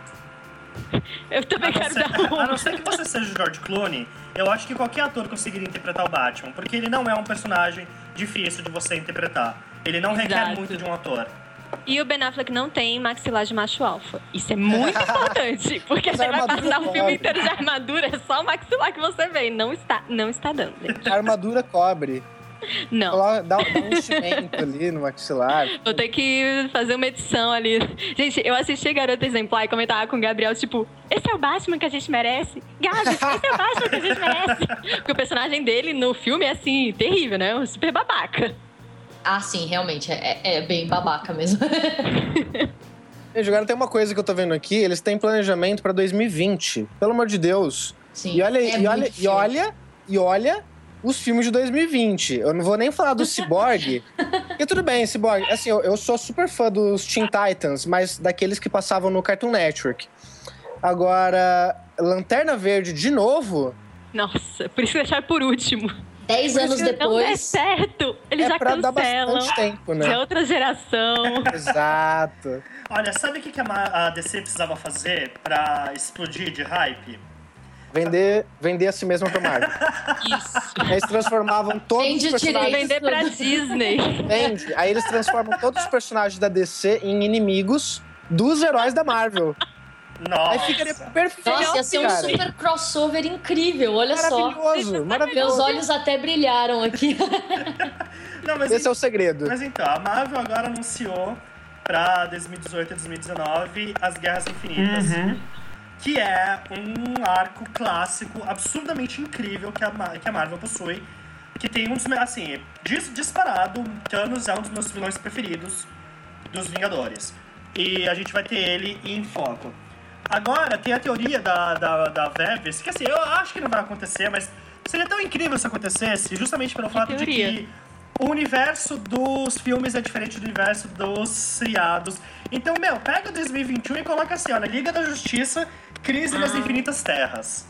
Eu também quero ser, dar um. A não ser que você seja o George Clooney, eu acho que qualquer ator conseguiria interpretar o Batman, porque ele não é um personagem difícil de você interpretar. Ele não Exato. requer muito de um ator. E o Ben Affleck não tem maxilar de macho alfa. Isso é muito importante, porque você vai passar o filme inteiro de armadura, é só o maxilar que você vê. Não está, não está dando, gente. A armadura cobre. Não. Dá, dá um enchimento ali no maxilar. Vou ter que fazer uma edição ali. Gente, eu assisti Garota Exemplar e comentava com o Gabriel, tipo, esse é o Batman que a gente merece? Gabi, esse é o Batman que a gente merece? Porque o personagem dele no filme é, assim, terrível, né? Um super babaca. Ah, sim, realmente. É, é bem babaca mesmo. Gente, agora tem uma coisa que eu tô vendo aqui. Eles têm planejamento pra 2020. Pelo amor de Deus. Sim, e olha, é e, olha e olha, e olha os filmes de 2020. Eu não vou nem falar do Cyborg. e tudo bem, Cyborg. Assim, eu, eu, sou super fã dos Teen Titans, mas daqueles que passavam no Cartoon Network. Agora, Lanterna Verde de novo. Nossa, por isso que deixaram por último. Dez anos depois. Não é certo. Eles é já pra cancelam. Dar bastante tempo, né? É outra geração. Exato. Olha, sabe o que a DC precisava fazer pra explodir de hype? Vender, vender a si mesma pra Marvel. Isso. Eles transformavam todos Vende os personagens... Vender pra Disney. Vende. Aí eles transformam todos os personagens da DC em inimigos dos heróis da Marvel. Nossa. Aí ficaria perfeito. Nossa, ia ser um super crossover incrível, olha maravilhoso, só. Maravilhoso, maravilhoso. Meus olhos até brilharam aqui. Não, Esse é o segredo. Mas então, a Marvel agora anunciou pra 2018 e 2019 as Guerras Infinitas. Uhum. Que é um arco clássico absurdamente incrível que a, que a Marvel possui. Que tem um dos. Assim, disparado, Thanos é um dos meus vilões preferidos dos Vingadores. E a gente vai ter ele em foco. Agora, tem a teoria da, da, da Veves, que assim, eu acho que não vai acontecer, mas seria tão incrível se acontecesse, justamente pelo fato de que o universo dos filmes é diferente do universo dos seriados. Então, meu, pega 2021 e coloca assim, olha, Liga da Justiça, Crise nas ah. Infinitas Terras.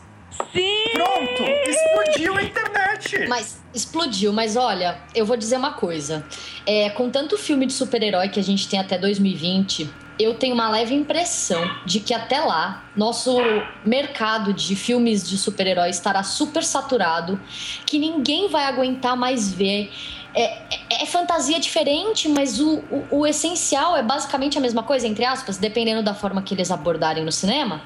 Sim! Pronto! Explodiu a internet! Mas explodiu, mas olha, eu vou dizer uma coisa. É, com tanto filme de super-herói que a gente tem até 2020, eu tenho uma leve impressão de que até lá nosso mercado de filmes de super-herói estará super saturado, que ninguém vai aguentar mais ver. É, é, é fantasia diferente, mas o, o, o, essencial é basicamente a mesma coisa, entre aspas, dependendo da forma que eles abordarem no cinema.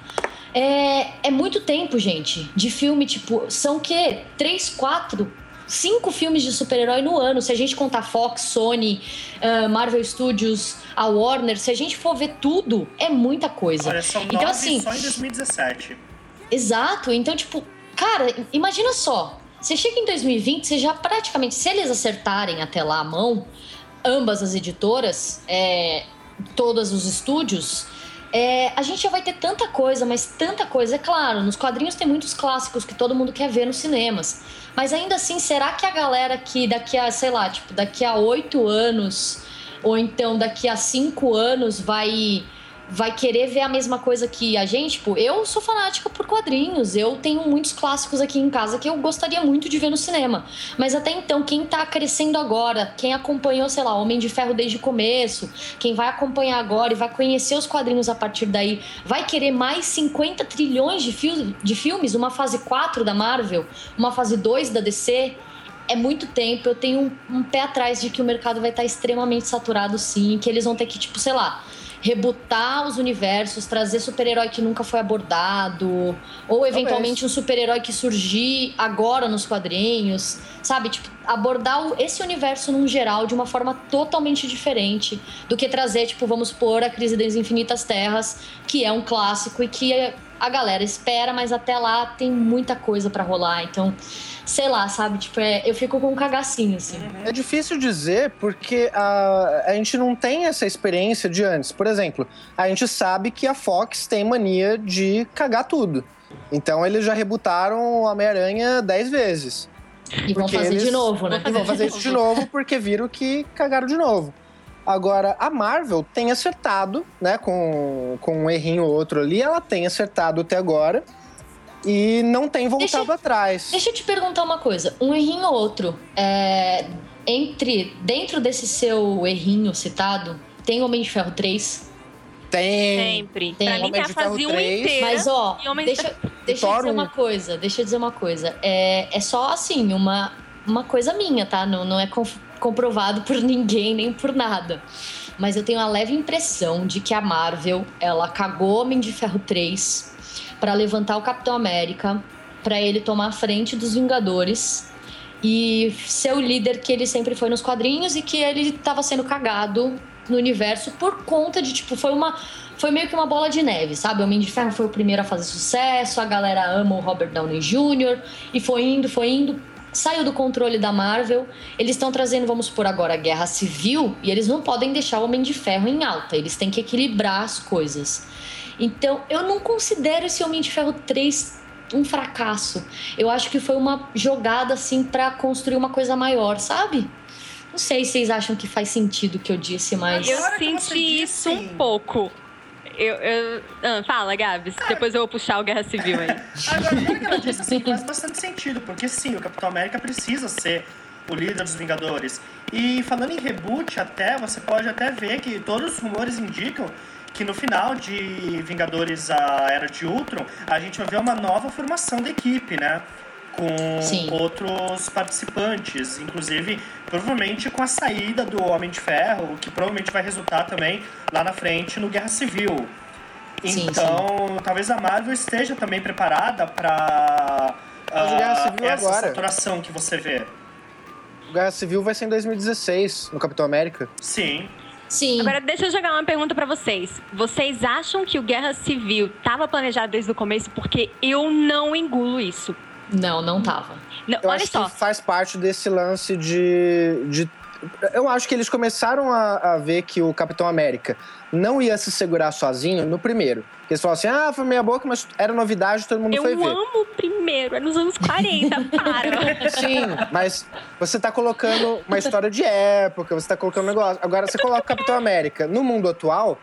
É, é muito tempo, gente, de filme, tipo, são o quê? Três, quatro cinco filmes de super-herói no ano. Se a gente contar Fox, Sony, uh, Marvel Studios, a Warner, se a gente for ver tudo, é muita coisa. Olha, são então, assim, só em 2017. Exato. Então, tipo, cara, imagina só. Você chega em 2020, você já praticamente, se eles acertarem até lá a mão, ambas as editoras, é, todos os estúdios, é, a gente já vai ter tanta coisa, mas tanta coisa. É claro, nos quadrinhos tem muitos clássicos que todo mundo quer ver nos cinemas. Mas ainda assim, será que a galera que daqui a, sei lá, tipo, daqui a oito anos, ou então daqui a cinco anos vai vai querer ver a mesma coisa que a gente. Tipo, eu sou fanática por quadrinhos, eu tenho muitos clássicos aqui em casa que eu gostaria muito de ver no cinema. Mas até então, quem tá crescendo agora, quem acompanhou, sei lá, Homem de Ferro desde o começo, quem vai acompanhar agora e vai conhecer os quadrinhos a partir daí, vai querer mais 50 trilhões de, fil de filmes, uma fase 4 da Marvel, uma fase 2 da DC é muito tempo. Eu tenho um, um, pé atrás de que o mercado vai estar extremamente saturado, sim. Que eles vão ter que, tipo, sei lá, rebutar os universos, trazer super-herói que nunca foi abordado, ou eventualmente um super-herói que surgir agora nos quadrinhos, sabe? Tipo, abordar esse universo num geral de uma forma totalmente diferente do que trazer, tipo, vamos pôr a Crise das Infinitas Terras, que é um clássico e que a galera espera, mas até lá tem muita coisa para rolar. Então, sei lá, sabe? Tipo, é, eu fico com um cagacinho, assim. Uhum. É difícil dizer porque a, a gente não tem essa experiência de antes. Por exemplo, a gente sabe que a Fox tem mania de cagar tudo. Então eles já rebutaram o Homem-Aranha dez vezes. E vão fazer eles... de novo, né? E vão fazer isso de novo porque viram que cagaram de novo. Agora, a Marvel tem acertado, né, com, com um errinho ou outro ali, ela tem acertado até agora e não tem voltado deixa, atrás. Deixa eu te perguntar uma coisa: um errinho ou outro, é, entre dentro desse seu errinho citado, tem Homem de Ferro 3? Tem. Sempre. Tem. Pra mim, Homem fazer um 3. inteiro. Mas, ó, E Homem de deixa, deixa eu dizer um. uma coisa, deixa eu dizer uma coisa. É, é só, assim, uma, uma coisa minha, tá? Não, não é conf- comprovado por ninguém, nem por nada. Mas eu tenho a leve impressão de que a Marvel, ela cagou Homem de Ferro 3 pra levantar o Capitão América, pra ele tomar a frente dos Vingadores e ser o líder que ele sempre foi nos quadrinhos e que ele tava sendo cagado no universo por conta de, tipo, foi uma. Foi meio que uma bola de neve, sabe? O Homem de Ferro foi o primeiro a fazer sucesso, a galera ama o Robert Downey Jr. e foi indo, foi indo. Saiu do controle da Marvel. Eles estão trazendo, vamos supor agora, a guerra civil e eles não podem deixar o Homem de Ferro em alta. Eles têm que equilibrar as coisas. Então, eu não considero esse Homem de Ferro 3 um fracasso. Eu acho que foi uma jogada assim pra construir uma coisa maior, sabe? Não sei se vocês acham que faz sentido o que eu disse, mas Eu senti isso um pouco. Eu, eu- ah, fala, Gabs. Depois eu vou puxar o Guerra Civil aí. Agora, agora que ela disse assim, faz bastante sentido, porque sim, o Capitão América precisa ser o líder dos Vingadores. E falando em reboot, até, você pode até ver que todos os rumores indicam que no final de Vingadores a Era de Ultron, a gente vai ver uma nova formação da equipe, né? Com Sim. outros participantes, inclusive provavelmente com a saída do Homem de Ferro, o que provavelmente vai resultar também lá na frente no Guerra Civil. Sim, Então, talvez a Marvel esteja também preparada para Guerra Civil essa agora. saturação que você vê. O Guerra Civil vai ser em 2016, no Capitão América. Sim. Sim. Agora, deixa eu jogar uma pergunta pra vocês. Vocês acham que o Guerra Civil estava planejado desde o começo? Porque eu não engulo isso. Não, não tava. Não, Eu olha acho só. que faz parte desse lance de. de eu acho que eles começaram a, a ver que o Capitão América não ia se segurar sozinho no primeiro. Eles falaram assim: ah, foi meia boca, mas era novidade, todo mundo Eu foi ver. amo o primeiro, é nos anos 40, para. Sim, mas você tá colocando uma história de época, você tá colocando um negócio. Agora, você coloca o Capitão América no mundo atual,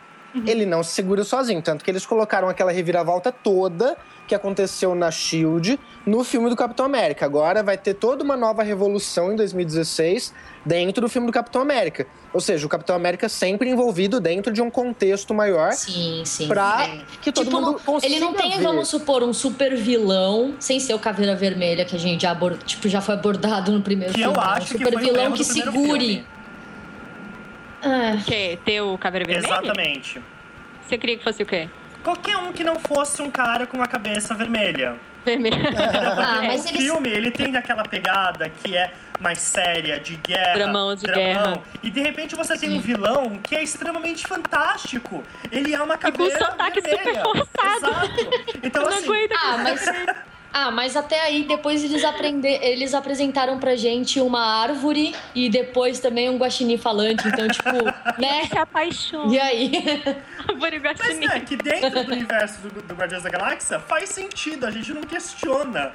ele não se segura sozinho. Tanto que eles colocaram aquela reviravolta toda que aconteceu na Shield no filme do Capitão América. Agora vai ter toda uma nova revolução em 2016 dentro do filme do Capitão América. Ou seja, o Capitão América sempre envolvido dentro de um contexto maior Sim, sim. pra que todo Tipo, mundo consiga ele não tem, ver. vamos supor, um super vilão, sem ser o Caveira Vermelha, que a gente já, abor- tipo, já foi abordado no primeiro Que filme. eu né? acho um que super foi o vilão que segure. filme. Ah, que ter o Caveira Vermelha? Exatamente. Você queria que fosse o quê? Qualquer um que não fosse um cara com a cabeça vermelha. Vermelho. Ah, mas o eles- filme, ele tem aquela pegada que é mais séria, de guerra. Dramão de guerra. E de repente você tem um vilão que é extremamente fantástico. Ele é uma com caveira sotaque vermelha. super forçado. Exato. Então Eu não assim, aguento. ah, mas, ah, mas até aí depois eles, aprender, eles apresentaram pra gente uma árvore e depois também um guaxinim falante. Então, tipo, né? Se apaixona E aí? Mas Guaxinim. é que dentro do universo do, do Guardiões da Galáxia faz sentido, a gente não questiona.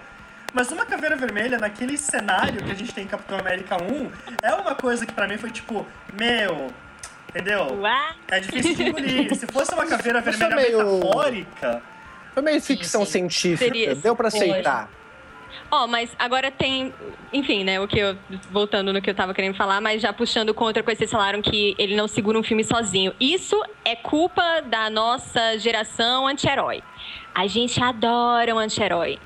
Mas uma caveira vermelha naquele cenário que a gente tem em Capitão América 1 é uma coisa que pra mim foi tipo, meu, entendeu? Ué? É difícil de engolir. Se fosse uma caveira vermelha meio- metafórica, Foi meio ficção sim. científica, Seria- deu pra Foi. aceitar. Ó, mas agora tem, enfim, né, o que eu, voltando no que eu tava querendo falar, mas já puxando com outra coisa, vocês falaram que ele não segura um filme sozinho. Isso é culpa da nossa geração anti-herói. A gente adora um anti-herói.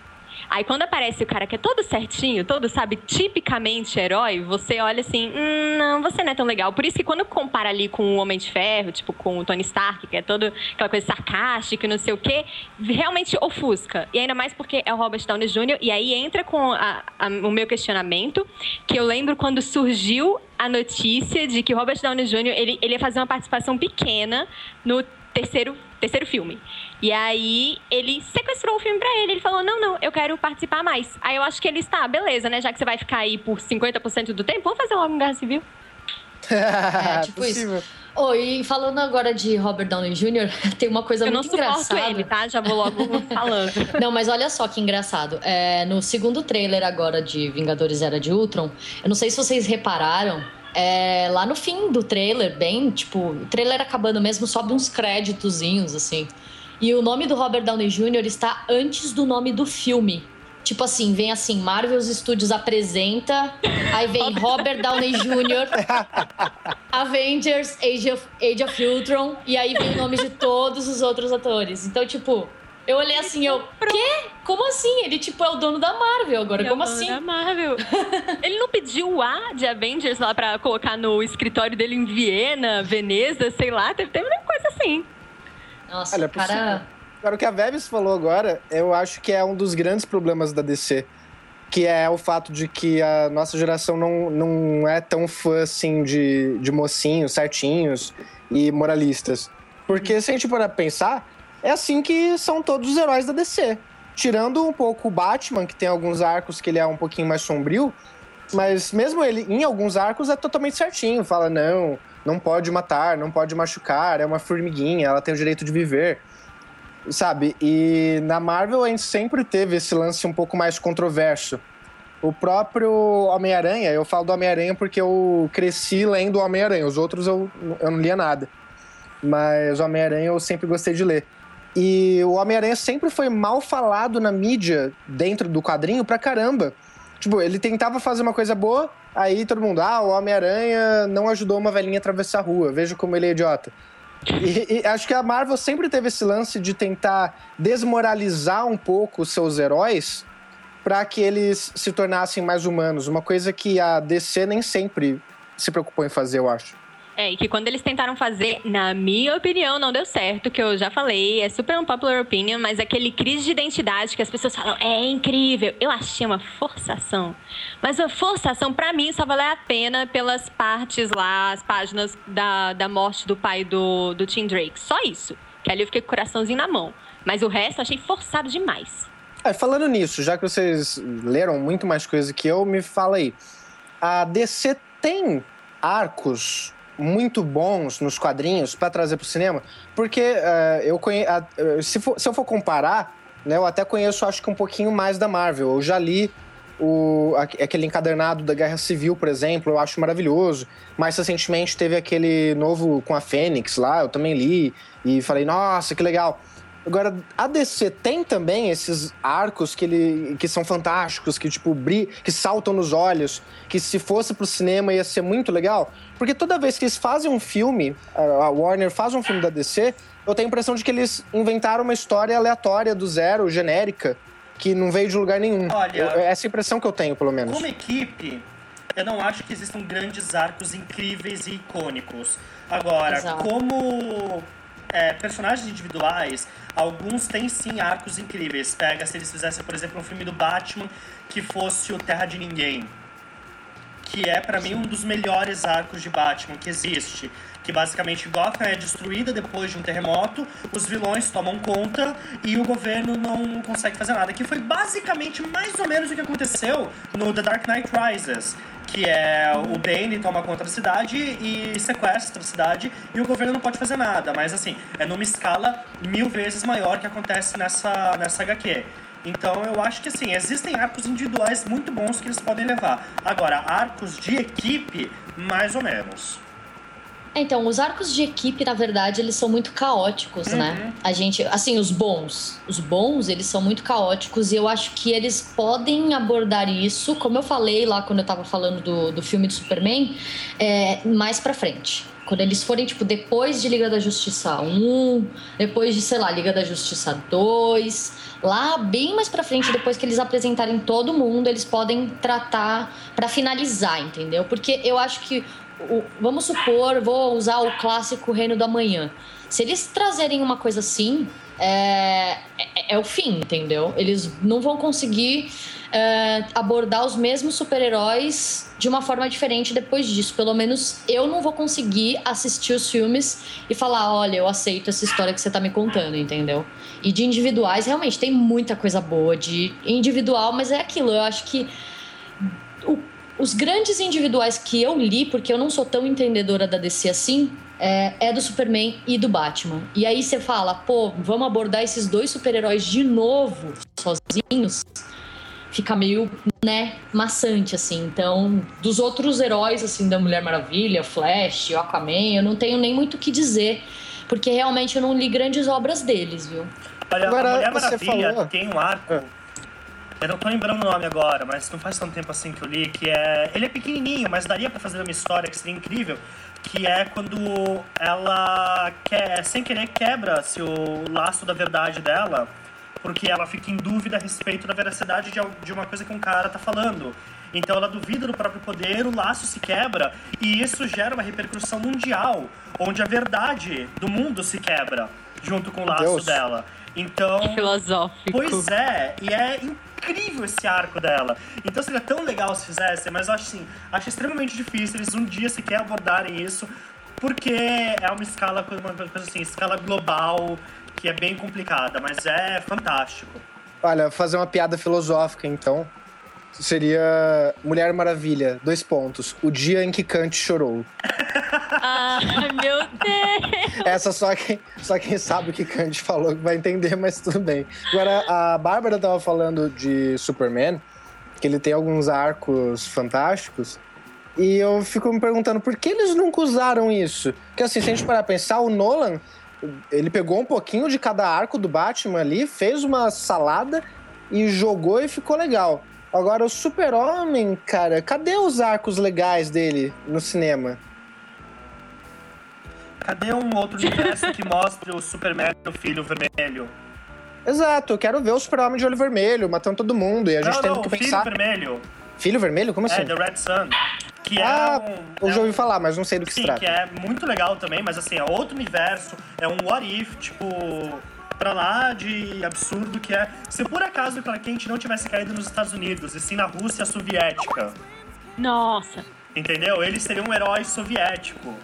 Aí quando aparece o cara que é todo certinho, todo, sabe, tipicamente herói, você olha assim, hum, não, você não é tão legal. Por isso que quando compara ali com o Homem de Ferro, tipo com o Tony Stark, que é todo aquela coisa sarcástica não sei o quê, realmente ofusca. E ainda mais porque é o Robert Downey Jr. E aí entra com a- a- o meu questionamento, que eu lembro quando surgiu a notícia de que o Robert Downey Jr. ele, ele ia fazer uma participação pequena no terceiro, terceiro filme. E aí ele sequestrou o filme pra ele. Ele falou: não, não, eu quero participar mais. Aí eu acho que ele está, beleza, né? Já que você vai ficar aí por 50% do tempo, vamos fazer logo um Guerra Civil. É, tipo Possível. Oh, e falando agora de Robert Downey Jr., tem uma coisa eu não muito suporto engraçada. ele, tá? Já vou logo falando. Não, mas olha só que engraçado. É, no segundo trailer agora de Vingadores Era de Ultron, eu não sei se vocês repararam, é, lá no fim do trailer, bem, tipo, o trailer acabando mesmo, sobe uns créditozinhos, assim. E o nome do Robert Downey Jr. está antes do nome do filme. Tipo assim, vem assim, Marvel Studios apresenta, aí vem Robert Downey Jr., Avengers, Age of, Age of Ultron, e aí vem o nome de todos os outros atores. Então, tipo, eu olhei assim, eu, quê? Como assim? Ele, tipo, é o dono da Marvel agora, É o como dono assim? da Marvel. Ele não pediu o A de Avengers lá pra colocar no escritório dele em Viena, Veneza, sei lá. Teve, teve uma coisa assim. Nossa, Olha, cara... Agora, o que a Vebs falou agora, eu acho que é um dos grandes problemas da DC. Que é o fato de que a nossa geração não, não é tão fã, assim, de, de mocinhos certinhos e moralistas. Porque se a gente pra pensar, é assim que são todos os heróis da DC. Tirando um pouco o Batman, que tem alguns arcos que ele é um pouquinho mais sombrio, mas mesmo ele, em alguns arcos, é totalmente certinho. Fala, não, não pode matar, não pode machucar, é uma formiguinha, ela tem o direito de viver. Sabe? E na Marvel a gente sempre teve esse lance um pouco mais controverso. O próprio Homem-Aranha, eu falo do Homem-Aranha porque eu cresci lendo o Homem-Aranha, os outros eu, eu não lia nada. Mas o Homem-Aranha eu sempre gostei de ler. E o Homem-Aranha sempre foi mal falado na mídia, dentro do quadrinho, pra caramba. Tipo, ele tentava fazer uma coisa boa, aí todo mundo, ah, o Homem-Aranha não ajudou uma velhinha a atravessar a rua, veja como ele é idiota. E, e acho que a Marvel sempre teve esse lance de tentar desmoralizar um pouco os seus heróis para que eles se tornassem mais humanos. Uma coisa que a DC nem sempre se preocupou em fazer, eu acho. É, e que quando eles tentaram fazer, na minha opinião, não deu certo, que eu já falei, é super unpopular opinion, mas aquele crise de identidade que as pessoas falam, é incrível. Eu achei uma forçação. Mas a forçação, pra mim, só valeu a pena pelas partes lá, as páginas da, da morte do pai do, do Tim Drake. Só isso. Que ali eu fiquei com o coraçãozinho na mão. Mas o resto eu achei forçado demais. É, falando nisso, já que vocês leram muito mais coisa que eu, me fala aí. A DC tem arcos muito bons nos quadrinhos para trazer pro cinema? Porque uh, eu conhe... Uh, se, for, se eu for comparar, né, eu até conheço, acho que um pouquinho mais da Marvel. Eu já li o, aquele encadernado da Guerra Civil, por exemplo, eu acho maravilhoso. Mais recentemente teve aquele novo com a Fênix lá, eu também li e falei, nossa, que legal. Agora, a DC tem também esses arcos que, ele, que são fantásticos, que tipo, bri que saltam nos olhos, que se fosse pro cinema ia ser muito legal. Porque toda vez que eles fazem um filme, a Warner faz um filme da DC, eu tenho a impressão de que eles inventaram uma história aleatória do zero, genérica, que não veio de lugar nenhum. Olha, eu, essa impressão que eu tenho, pelo menos. Como equipe, eu não acho que existam grandes arcos incríveis e icônicos. Agora, Exato. como é, personagens individuais, alguns têm sim arcos incríveis. Pega se eles fizessem, por exemplo, um filme do Batman que fosse o Terra de Ninguém. Que é, para mim, um dos melhores arcos de Batman que existe. Que basicamente Gotham é destruída depois de um terremoto, os vilões tomam conta e o governo não consegue fazer nada. Que foi basicamente mais ou menos o que aconteceu no The Dark Knight Rises que é o Bane toma conta da cidade e sequestra a cidade e o governo não pode fazer nada. Mas assim, é numa escala mil vezes maior que acontece nessa, nessa HQ. Então eu acho que assim, existem arcos individuais muito bons que eles podem levar. Agora, arcos de equipe, mais ou menos. Então, os arcos de equipe, na verdade, eles são muito caóticos, Uhum. né? A gente, assim, os bons, os bons, eles são muito caóticos e eu acho que eles podem abordar isso, como eu falei lá quando eu tava falando do, do filme do Superman, é, mais pra frente. Quando eles forem, tipo, depois de Liga da Justiça 1, depois de, sei lá, Liga da Justiça 2, lá bem mais pra frente, depois que eles apresentarem todo mundo, eles podem tratar pra finalizar, entendeu? Porque eu acho que o- vamos supor, vou usar o clássico Reino do Amanhã. Se eles trazerem uma coisa assim, é, é, é o fim, entendeu? Eles não vão conseguir é, abordar os mesmos super-heróis de uma forma diferente depois disso. Pelo menos eu não vou conseguir assistir os filmes e falar: olha, eu aceito essa história que você tá me contando, entendeu? E de individuais, realmente, tem muita coisa boa de individual, mas é aquilo, eu acho que o os grandes individuais que eu li, porque eu não sou tão entendedora da DC assim, é, é do Superman e do Batman. E aí você fala, pô, vamos abordar esses dois super-heróis de novo, sozinhos, fica meio, né, maçante, assim. Então, dos outros heróis, assim, da Mulher Maravilha, Flash, Aquaman, eu não tenho nem muito o que dizer, porque realmente eu não li grandes obras deles, viu? Olha, Agora, a Mulher Maravilha falou- tem um arco. Eu não tô lembrando o nome agora, mas não faz tanto tempo assim que eu li, que é. Ele é pequenininho, mas daria para fazer uma história que seria incrível. Que é quando ela quer, sem querer quebra-se o laço da verdade dela, porque ela fica em dúvida a respeito da veracidade de, uma coisa que um cara tá falando. Então ela duvida do próprio poder, o laço se quebra e isso gera uma repercussão mundial, onde a verdade do mundo se quebra junto com o laço Deus. dela. Então. Que filosófico. Pois é, e é incrível esse arco dela. Então seria tão legal se fizessem, mas eu acho assim, acho extremamente difícil eles um dia sequer abordarem isso, porque é uma escala, uma coisa assim, escala global, que é bem complicada, mas é fantástico. Olha, fazer uma piada filosófica, então. Seria Mulher Maravilha, dois pontos. O dia em que Kant chorou. Ah, meu Deus! Essa só quem, só quem sabe o que Kant falou vai entender, mas tudo bem. Agora, a Bárbara tava falando de Superman, que ele tem alguns arcos fantásticos. E eu fico me perguntando por que eles nunca usaram isso? Porque assim, se a gente parar pra pensar, o Nolan, ele pegou um pouquinho de cada arco do Batman ali, fez uma salada e jogou e ficou legal. Agora, o Super-Homem, cara, cadê os arcos legais dele no cinema? Cadê um outro universo que mostre o Superman e o filho vermelho? Exato, eu quero ver o Super-Homem de olho vermelho, matando todo mundo. E a gente não, tem não, que pensar. Filho vermelho. Filho vermelho? Como assim? É, The Red Sun. Que ah, é um, eu já é ouvi um, falar, mas não sei do que sim, se trata. que é muito legal também, mas assim, é outro universo, é um what if, tipo, pra lá de absurdo que é se por acaso o Clark Kent não tivesse caído nos Estados Unidos e sim na Rússia soviética. Nossa. Entendeu? Ele seria um herói soviético.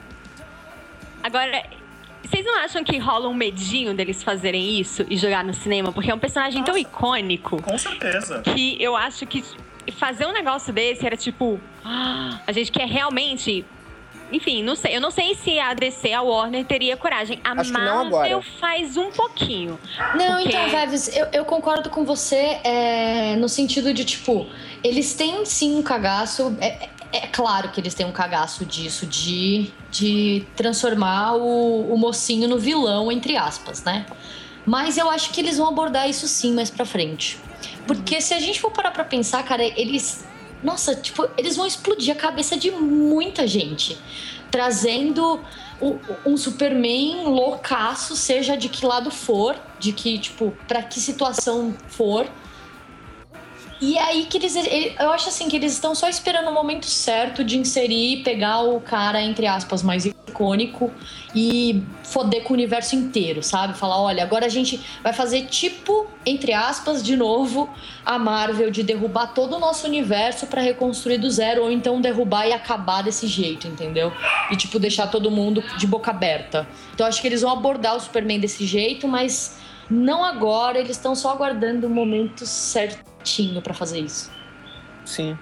Agora, vocês não acham que rola um medinho deles fazerem isso e jogar no cinema? Porque é um personagem Nossa. tão icônico. Com certeza. Que eu acho que fazer um negócio desse era tipo. Ah, a gente quer realmente enfim, não sei. Eu não sei se a DC, a Warner, teria coragem. A Acho Marvel faz um pouquinho. Não, porque... então, Veves, eu, eu, concordo com você é, no sentido de, tipo, eles têm sim um cagaço. É, é, claro que eles têm um cagaço disso, de, de transformar o, o mocinho no vilão, entre aspas, né? Mas eu acho que eles vão abordar isso sim mais pra frente. Porque se a gente for parar pra pensar, cara, eles nossa, tipo, eles vão explodir a cabeça de muita gente. Trazendo um Superman loucaço, seja de que lado for, de que, tipo, pra que situação for. E aí que eles. Eu acho assim que eles estão só esperando o momento certo de inserir, pegar o cara, entre aspas, mais icônico e foder com o universo inteiro, sabe? Falar, olha, agora a gente vai fazer tipo, entre aspas, de novo, a Marvel de derrubar todo o nosso universo para reconstruir do zero, ou então derrubar e acabar desse jeito, entendeu? E, tipo, deixar todo mundo de boca aberta. Então acho que eles vão abordar o Superman desse jeito, mas não agora, eles estão só aguardando o momento certinho para fazer isso. Sim.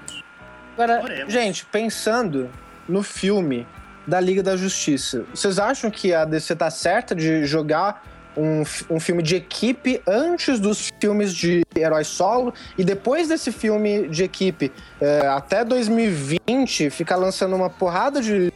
Agora, gente, pensando no filme da Liga da Justiça. Vocês acham que a DC tá certa de jogar um, um filme de equipe antes dos filmes de herói solo e depois desse filme de equipe é, até 2020 ficar lançando uma porrada de,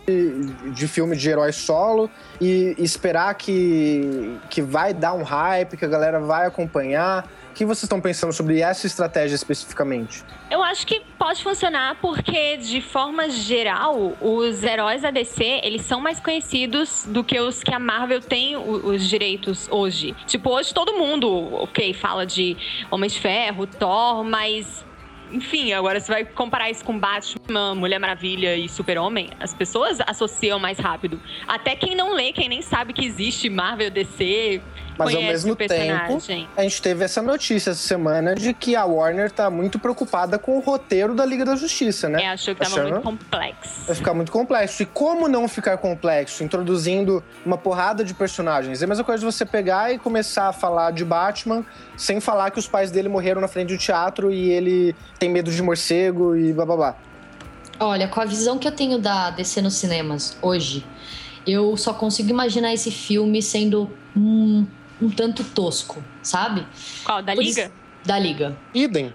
de filme de herói solo e esperar que, que vai dar um hype, que a galera vai acompanhar. O que vocês estão pensando sobre essa estratégia especificamente? Eu acho que pode funcionar porque, de forma geral, os heróis da DC, eles são mais conhecidos do que os que a Marvel tem os direitos hoje. Tipo, hoje todo mundo, ok, fala de Homem de Ferro, Thor, mas enfim, agora você vai comparar isso com Batman, Mulher Maravilha e Super-Homem, as pessoas associam mais rápido. Até quem não lê, quem nem sabe que existe Marvel, DC, mas ao mesmo tempo, a gente teve essa notícia essa semana de que a Warner tá muito preocupada com o roteiro da Liga da Justiça, né? É, achou que tava Achando... muito complexo. Vai ficar muito complexo. E como não ficar complexo? Introduzindo uma porrada de personagens. É a mesma coisa de você pegar e começar a falar de Batman sem falar que os pais dele morreram na frente do teatro e ele tem medo de morcego e blá blá blá. Olha, com a visão que eu tenho da DC nos cinemas hoje, eu só consigo imaginar esse filme sendo um um tanto tosco, sabe? Qual? Da Liga? Isso, da Liga. Idem.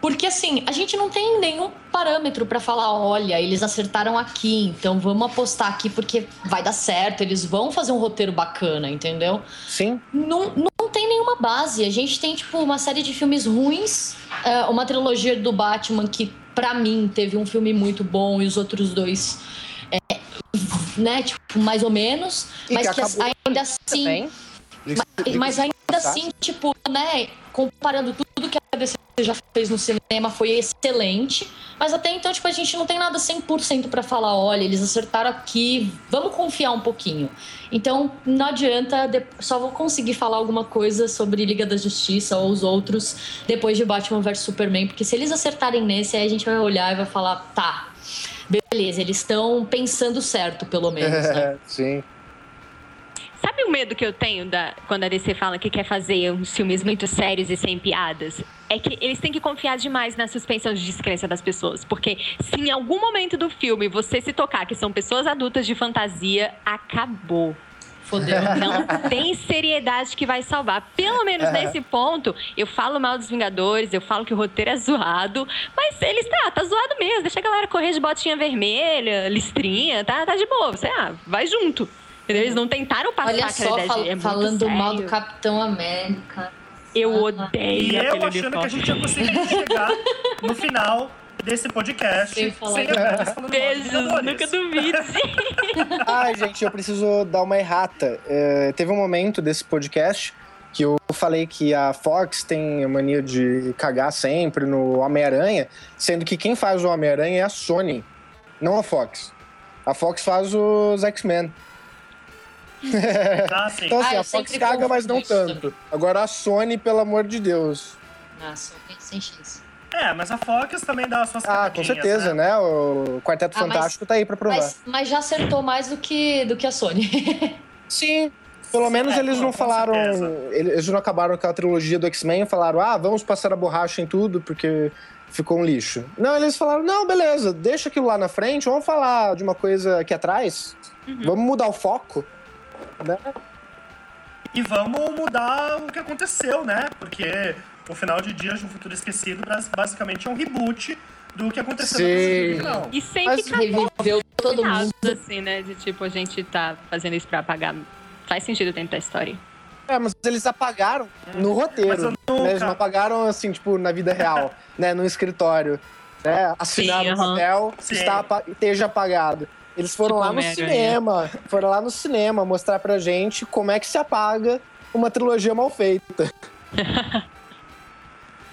Porque assim, a gente não tem nenhum parâmetro para falar, olha, eles acertaram aqui, então vamos apostar aqui porque vai dar certo, eles vão fazer um roteiro bacana, entendeu? Sim. Não, não tem nenhuma base. A gente tem, tipo, uma série de filmes ruins, é, uma trilogia do Batman que, para mim, teve um filme muito bom e os outros dois, é, né, tipo, mais ou menos. E mas que que, ainda assim. Também. Mas, ainda assim, tipo, né, comparando tudo que a DC já fez no cinema foi excelente, mas até então, tipo, a gente não tem nada 100% para falar, olha, eles acertaram aqui, vamos confiar um pouquinho. Então, não adianta, só vou conseguir falar alguma coisa sobre Liga da Justiça ou os outros depois de Batman vs Superman, porque se eles acertarem nesse, aí a gente vai olhar e vai falar, tá, beleza, eles estão pensando certo, pelo menos, né? Sim. Sabe o medo que eu tenho da, quando a DC fala que quer fazer uns filmes muito sérios e sem piadas? É que eles têm que confiar demais na suspensão de descrença das pessoas. Porque se em algum momento do filme você se tocar que são pessoas adultas de fantasia, acabou. Fodeu. Não tem seriedade que vai salvar. Pelo menos nesse ponto, eu falo mal dos Vingadores, eu falo que o roteiro é zoado, mas eles tá, tá zoado mesmo. Deixa a galera correr de botinha vermelha, listrinha, tá, tá de boa. Você ah, vai junto. Eles não tentaram passar Olha só, fal é falando mal do sério. Capitão América. Eu Ah. odeio E eu achando que a gente ia conseguir chegar no final desse podcast Sem sem, falar dos Beijos, nunca duvide. Ai, gente, eu preciso dar uma errata. É, teve um momento desse podcast que eu falei que a Fox tem a mania de cagar sempre no Homem-Aranha, sendo que quem faz o Homem-Aranha é a Sony, não a Fox. A Fox faz os X-Men. Ah, sim. Então, assim, Ah, a Fox caga, mas não tanto. Agora a Sony, pelo amor de Deus. Nossa, sem chance. É, mas a Fox também dá as suas Ah, com certeza, né? O Quarteto Ah, mas- Fantástico tá aí pra provar. Mas, mas já acertou mais do que, do que a Sony. Sim. Pelo menos É, eles não falaram. certeza. Eles não acabaram com a trilogia do X-Men e falaram, ah, vamos passar a borracha em tudo, porque ficou um lixo. Não, eles falaram, não, beleza, deixa aquilo lá na frente, vamos falar de uma coisa aqui atrás. Vamos mudar o foco. Né? E vamos mudar o que aconteceu, né? Porque o final de Dias de um Futuro Esquecido bas- basicamente é um reboot do que aconteceu Sim. no original. E sem Mas ficar Reviveu todo mundo. assim, né? De tipo, a gente tá fazendo isso pra apagar. Faz sentido dentro da história. É, mas eles apagaram no roteiro. Eu nunca- né? Eles não apagaram, assim, tipo, na vida real, né? No escritório. Né? Assinaram Sim, papel, Sim. está, esteja apagado. Eles foram Tipo lá no cinema. Foram lá no cinema mostrar pra gente como é que se apaga uma trilogia mal feita.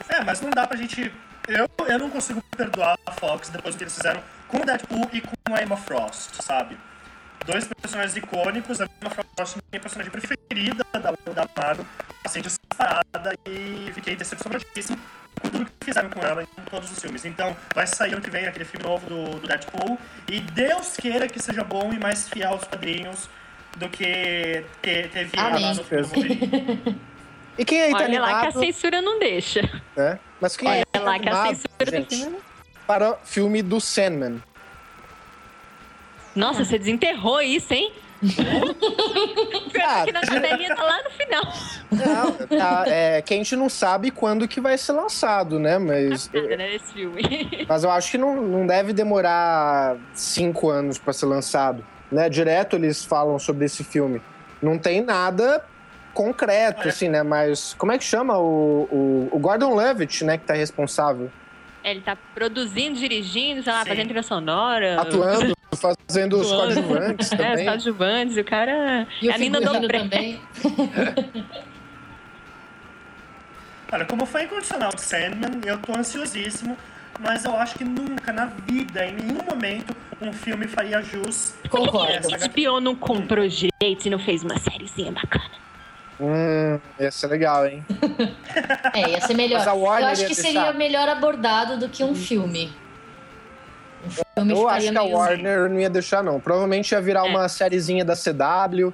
É, mas não dá pra gente. Eu, eu não consigo perdoar a Fox depois do que eles fizeram com o Deadpool e com a Emma Frost, sabe? Dois personagens icônicos, a Emma Frost, minha personagem preferida da, da Marvel, assim, disparada e fiquei decepcionadíssimo tudo que fizeram com ela em todos os filmes. Então, vai sair ano que vem aquele filme novo do, do Deadpool e Deus queira que seja bom e mais fiel aos quadrinhos do que te, teve ela Amém. no filme. E quem aí tá Olha lá que a animado, censura não deixa. né? Mas quem Olha aí tá lá que a animado, censura do gente, filme. para o filme do Sandman. Nossa, você desenterrou isso, hein? Ah, que na janelinha tá lá no final. Não, tá, é, que a gente não sabe quando que vai ser lançado, né? Mas, Nada, né, esse filme. mas eu acho que não, não deve demorar cinco anos para ser lançado. Né? Direto eles falam sobre esse filme. Não tem nada concreto, Olha. assim, né? Mas como é que chama o, o, o Gordon Levitt, né? Que tá responsável. Ele tá produzindo, dirigindo, sei lá, Sim. fazendo trilha sonora. Atuando, fazendo os coadjuvantes É, os também. coadjuvantes, o cara. E o a Nina Dobré. também. Olha, como fã incondicional de Sandman, eu tô ansiosíssimo, mas eu acho que nunca na vida, em nenhum momento, um filme faria jus Concordo. HBO não comprou os direitos e não fez uma sériezinha bacana. Hum, ia ser legal, hein? É, ia ser melhor. Eu acho que deixar. seria melhor abordado do que um filme. Um filme Eu acho que a meio- Warner não ia deixar, não. Provavelmente ia virar É. uma sériezinha da CW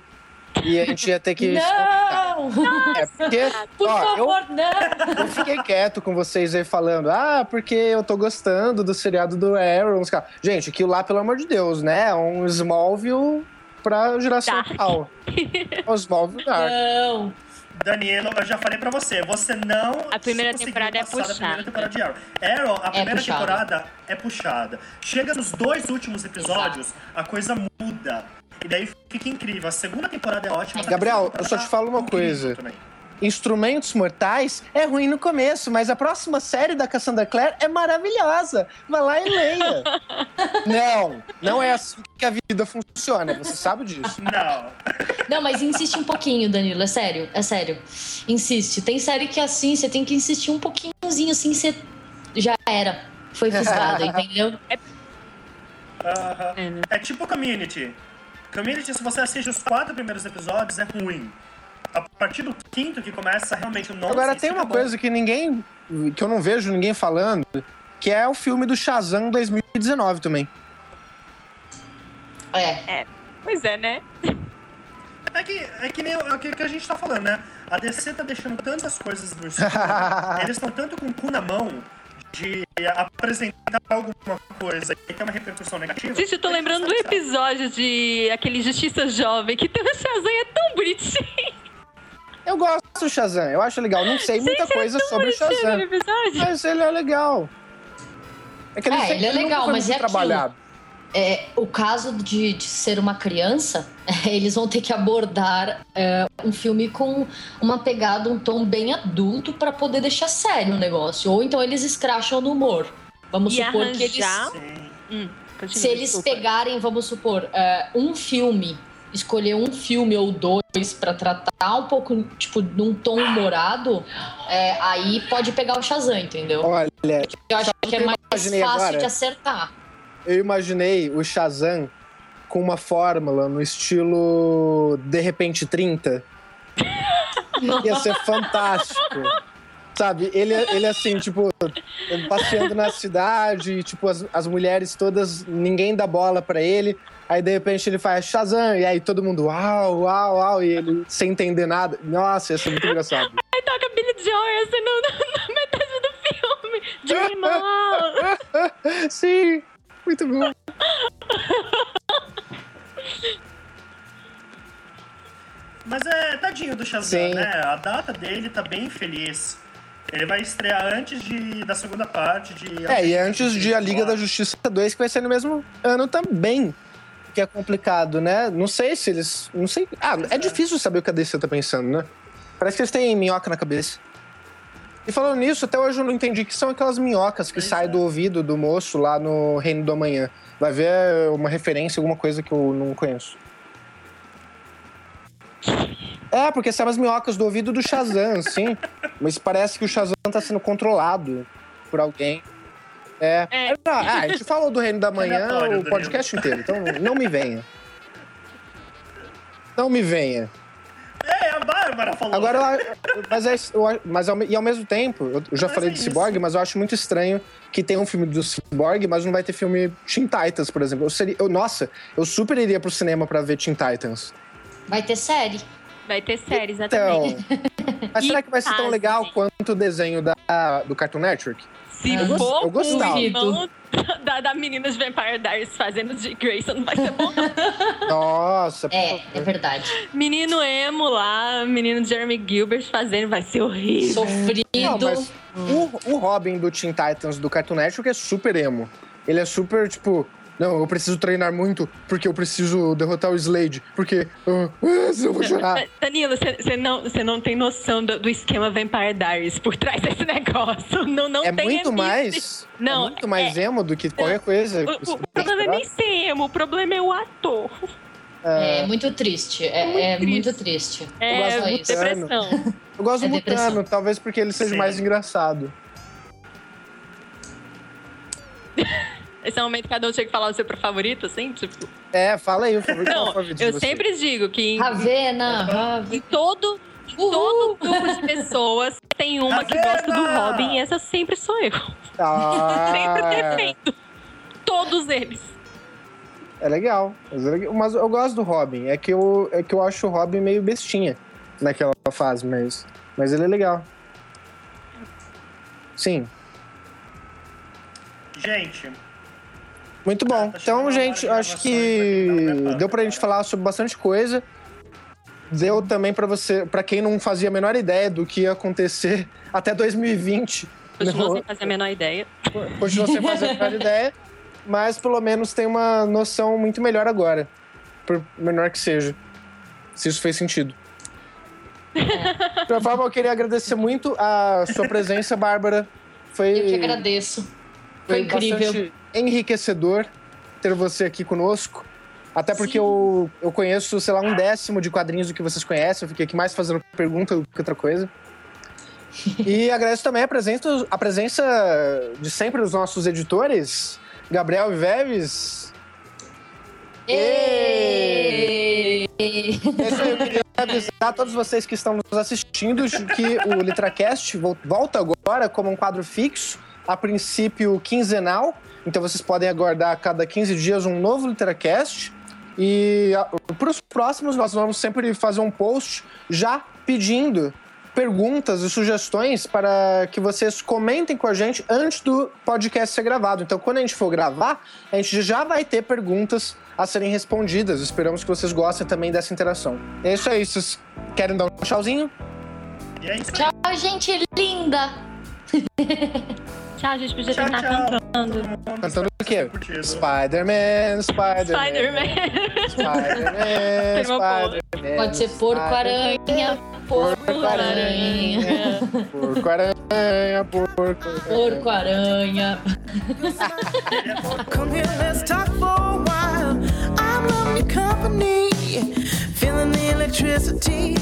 e a gente ia ter que. Não! É, porque, Por ó, eu, favor, não! eu fiquei quieto com vocês aí falando, ah, porque eu tô gostando do seriado do Arrow. Gente, aquilo lá, pelo amor de Deus, né? É um Smallville pra geração Dark. atual. É o Smallville Dark. Não! Danilo, eu já falei pra você, você não A primeira conseguiu temporada é passar da primeira puxada. temporada de Arrow. Arrow, a primeira puxada. temporada é puxada. Chega nos dois últimos episódios, a coisa muda. E daí fica incrível. A segunda temporada é ótima. a Gabriel, eu só te temporada falo uma tá incrível coisa. também. Instrumentos Mortais é ruim no começo, mas a próxima série da Cassandra Clare é maravilhosa. Vai lá e leia. não, não é assim que a vida funciona, você sabe disso. Não. Não, mas insiste um pouquinho, Danilo, é sério, é sério. Insiste. Tem série que é assim, você tem que insistir um pouquinhozinho, assim, você já era. Foi fisgado, entendeu? É, né? É tipo Community. Community, se você assiste os quatro primeiros episódios, é ruim. A partir do quinto que começa realmente o nonsense Agora tem uma bom. coisa que ninguém. que eu não vejo ninguém falando, que é o filme do Shazam 2019 também. É. Pois é, né? É que, é que nem o é que, que a gente tá falando, né? A DC tá deixando tantas coisas no escuro, eles estão tanto com o cu na mão de apresentar alguma coisa e ter uma repercussão negativa. Gente, eu tô lembrando do episódio de aquele Justiça Jovem que tem o Shazam é tão bonitinho. Eu gosto do Shazam, eu acho legal. Não sei muita coisa sobre o no Shazam, mas ele é legal. que É, sempre- ele é nunca legal, foi mas é trabalhado. É, o caso de, de ser uma criança, eles vão ter que abordar é, um filme com uma pegada, um tom bem adulto pra poder deixar sério o negócio. Ou então eles escracham no humor. Vamos E supor que eles. arranjar-. Hum, continua, Se eles desculpa. pegarem, vamos supor, é, um filme, escolher um filme ou dois pra tratar um pouco, tipo, num tom humorado, é, aí pode pegar o Shazam, entendeu? Olha, Eu acho que é mais fácil agora? de acertar. eu imaginei o Shazam com uma fórmula no estilo De Repente 30. Ia ser fantástico. Sabe, ele, ele assim, tipo, passeando na cidade, tipo, as, as mulheres todas, ninguém dá bola pra ele. Aí, de repente, ele faz Shazam, e aí todo mundo, uau, uau, uau, e ele sem entender nada. Nossa, ia ser muito engraçado. Aí toca Billy Joel assim na metade do filme. Dream on. Sim, muito bom. Mas é tadinho do Shazam, Sim. né? A data dele tá bem feliz. Ele vai estrear antes de, da segunda parte de. É, e antes de A Liga da Justiça 2, que vai ser no mesmo ano também. Que é complicado, né? Não sei se eles. Não sei. Ah, é difícil saber o que a DC tá pensando, né? Parece que eles têm minhoca na cabeça. E falando nisso, até hoje eu não entendi que são aquelas minhocas que Pois saem é. do ouvido do moço lá no Reino do Amanhã. Vai ver uma referência, alguma coisa que eu não conheço. É, porque são as minhocas do ouvido do Shazam, assim. Mas parece que o Shazam tá sendo controlado por alguém. É. É. Não, ah, a gente falou do Reino da Manhã o podcast inteiro, então não me venha. Não me venha. É, a Bárbara falou. Agora, eu- mas, é, eu, mas ao, e ao mesmo tempo, eu já Mas falei é. Cyborg, mas eu acho muito estranho que tem um filme do Cyborg, mas não vai ter filme Teen Titans, por exemplo. Eu seria, eu- nossa, eu super iria pro cinema pra ver Teen Titans. Vai ter série. Vai ter série, Então, exatamente. mas será que vai ser tão legal quanto o desenho da, do Cartoon Network? Se Eu for eu gostava. o irmão da, da menina de Vampire Diaries fazendo de Grayson, não vai ser bom. não. Nossa, É, favor. é verdade. menino emo lá, menino Jeremy Gilbert fazendo, vai ser horrível. Sofrido. Não, mas o, o Robin do Teen Titans do Cartoon Network é super emo. Ele é super, tipo, não, eu preciso treinar muito porque eu preciso derrotar o Slade. Porque, ah, ah, senão eu vou chorar. Danilo, você não, cê não tem noção do, do esquema Vampire Diaries por trás desse negócio. Não, não É tem muito esse- mais. Não, é muito mais emo do que qualquer coisa. O, o problema é nem ser emo, o problema é o ator. É muito triste. É, é Muito muito triste. É gosto do Mutano. depressão. Eu gosto É do depressão. Mutano, talvez porque ele seja Sim. mais engraçado. Esse é o momento que cada um tinha que falar o seu favorito, assim, tipo. É, fala aí, o favorito qual é o Não, favorito de eu você? sempre digo que em, Ravena, Ravena. em todo, em todo grupo de pessoas tem uma que gosta do Ravena! Robin e essa sempre sou eu. Ah, Sempre defendo. Todos eles. é legal. Mas é legal. Mas eu gosto do Robin. É que eu, é que eu acho o Robin meio bestinha naquela fase, mas, mas ele é legal. Sim. Gente, Muito bom. tá Então, gente, acho que tá deu pra gente falar sobre bastante coisa. Deu também pra você, para quem não fazia a menor ideia do que ia acontecer até 2020. Continuo Não, sem fazer a menor ideia. Continua sem fazer a menor ideia, mas pelo menos tem uma noção muito melhor agora. Por menor que seja. Se isso fez sentido. De qualquer forma, eu queria agradecer muito a sua presença, Bárbara. Foi, Eu que agradeço. foi Foi incrível. bastante enriquecedor ter você aqui conosco. Até porque eu, eu conheço, sei lá, um décimo de quadrinhos do que vocês conhecem. Eu fiquei aqui mais fazendo pergunta do que outra coisa. E agradeço também a presença, a presença de sempre dos nossos editores, Gabriel e isso aí, eu queria avisar a todos vocês que estão nos assistindo que o LitraCast vol- volta agora como um quadro fixo, a princípio quinzenal. Então vocês podem aguardar a cada 15 dias um novo LitraCast. E para os próximos, nós vamos sempre fazer um post já pedindo perguntas e sugestões para que vocês comentem com a gente antes do podcast ser gravado. Então, quando a gente for gravar, a gente já vai ter perguntas a serem respondidas. Esperamos que vocês gostem também dessa interação. É isso aí. Vocês querem dar um tchauzinho? E é isso aí. Tchau, gente linda! Tchau, gente. Podia Tchau, terminar tchau. cantando. Cantando o quê? Spider-Man, Spider-Man. Spider-Man. Spider-Man. Spider-Man. Pode ser porco-aranha, porco-aranha, Porco-aranha, porco-aranha. porco-aranha. Come here, let's talk for a while. I'm loving your company, feeling the electricity.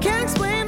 Can't explain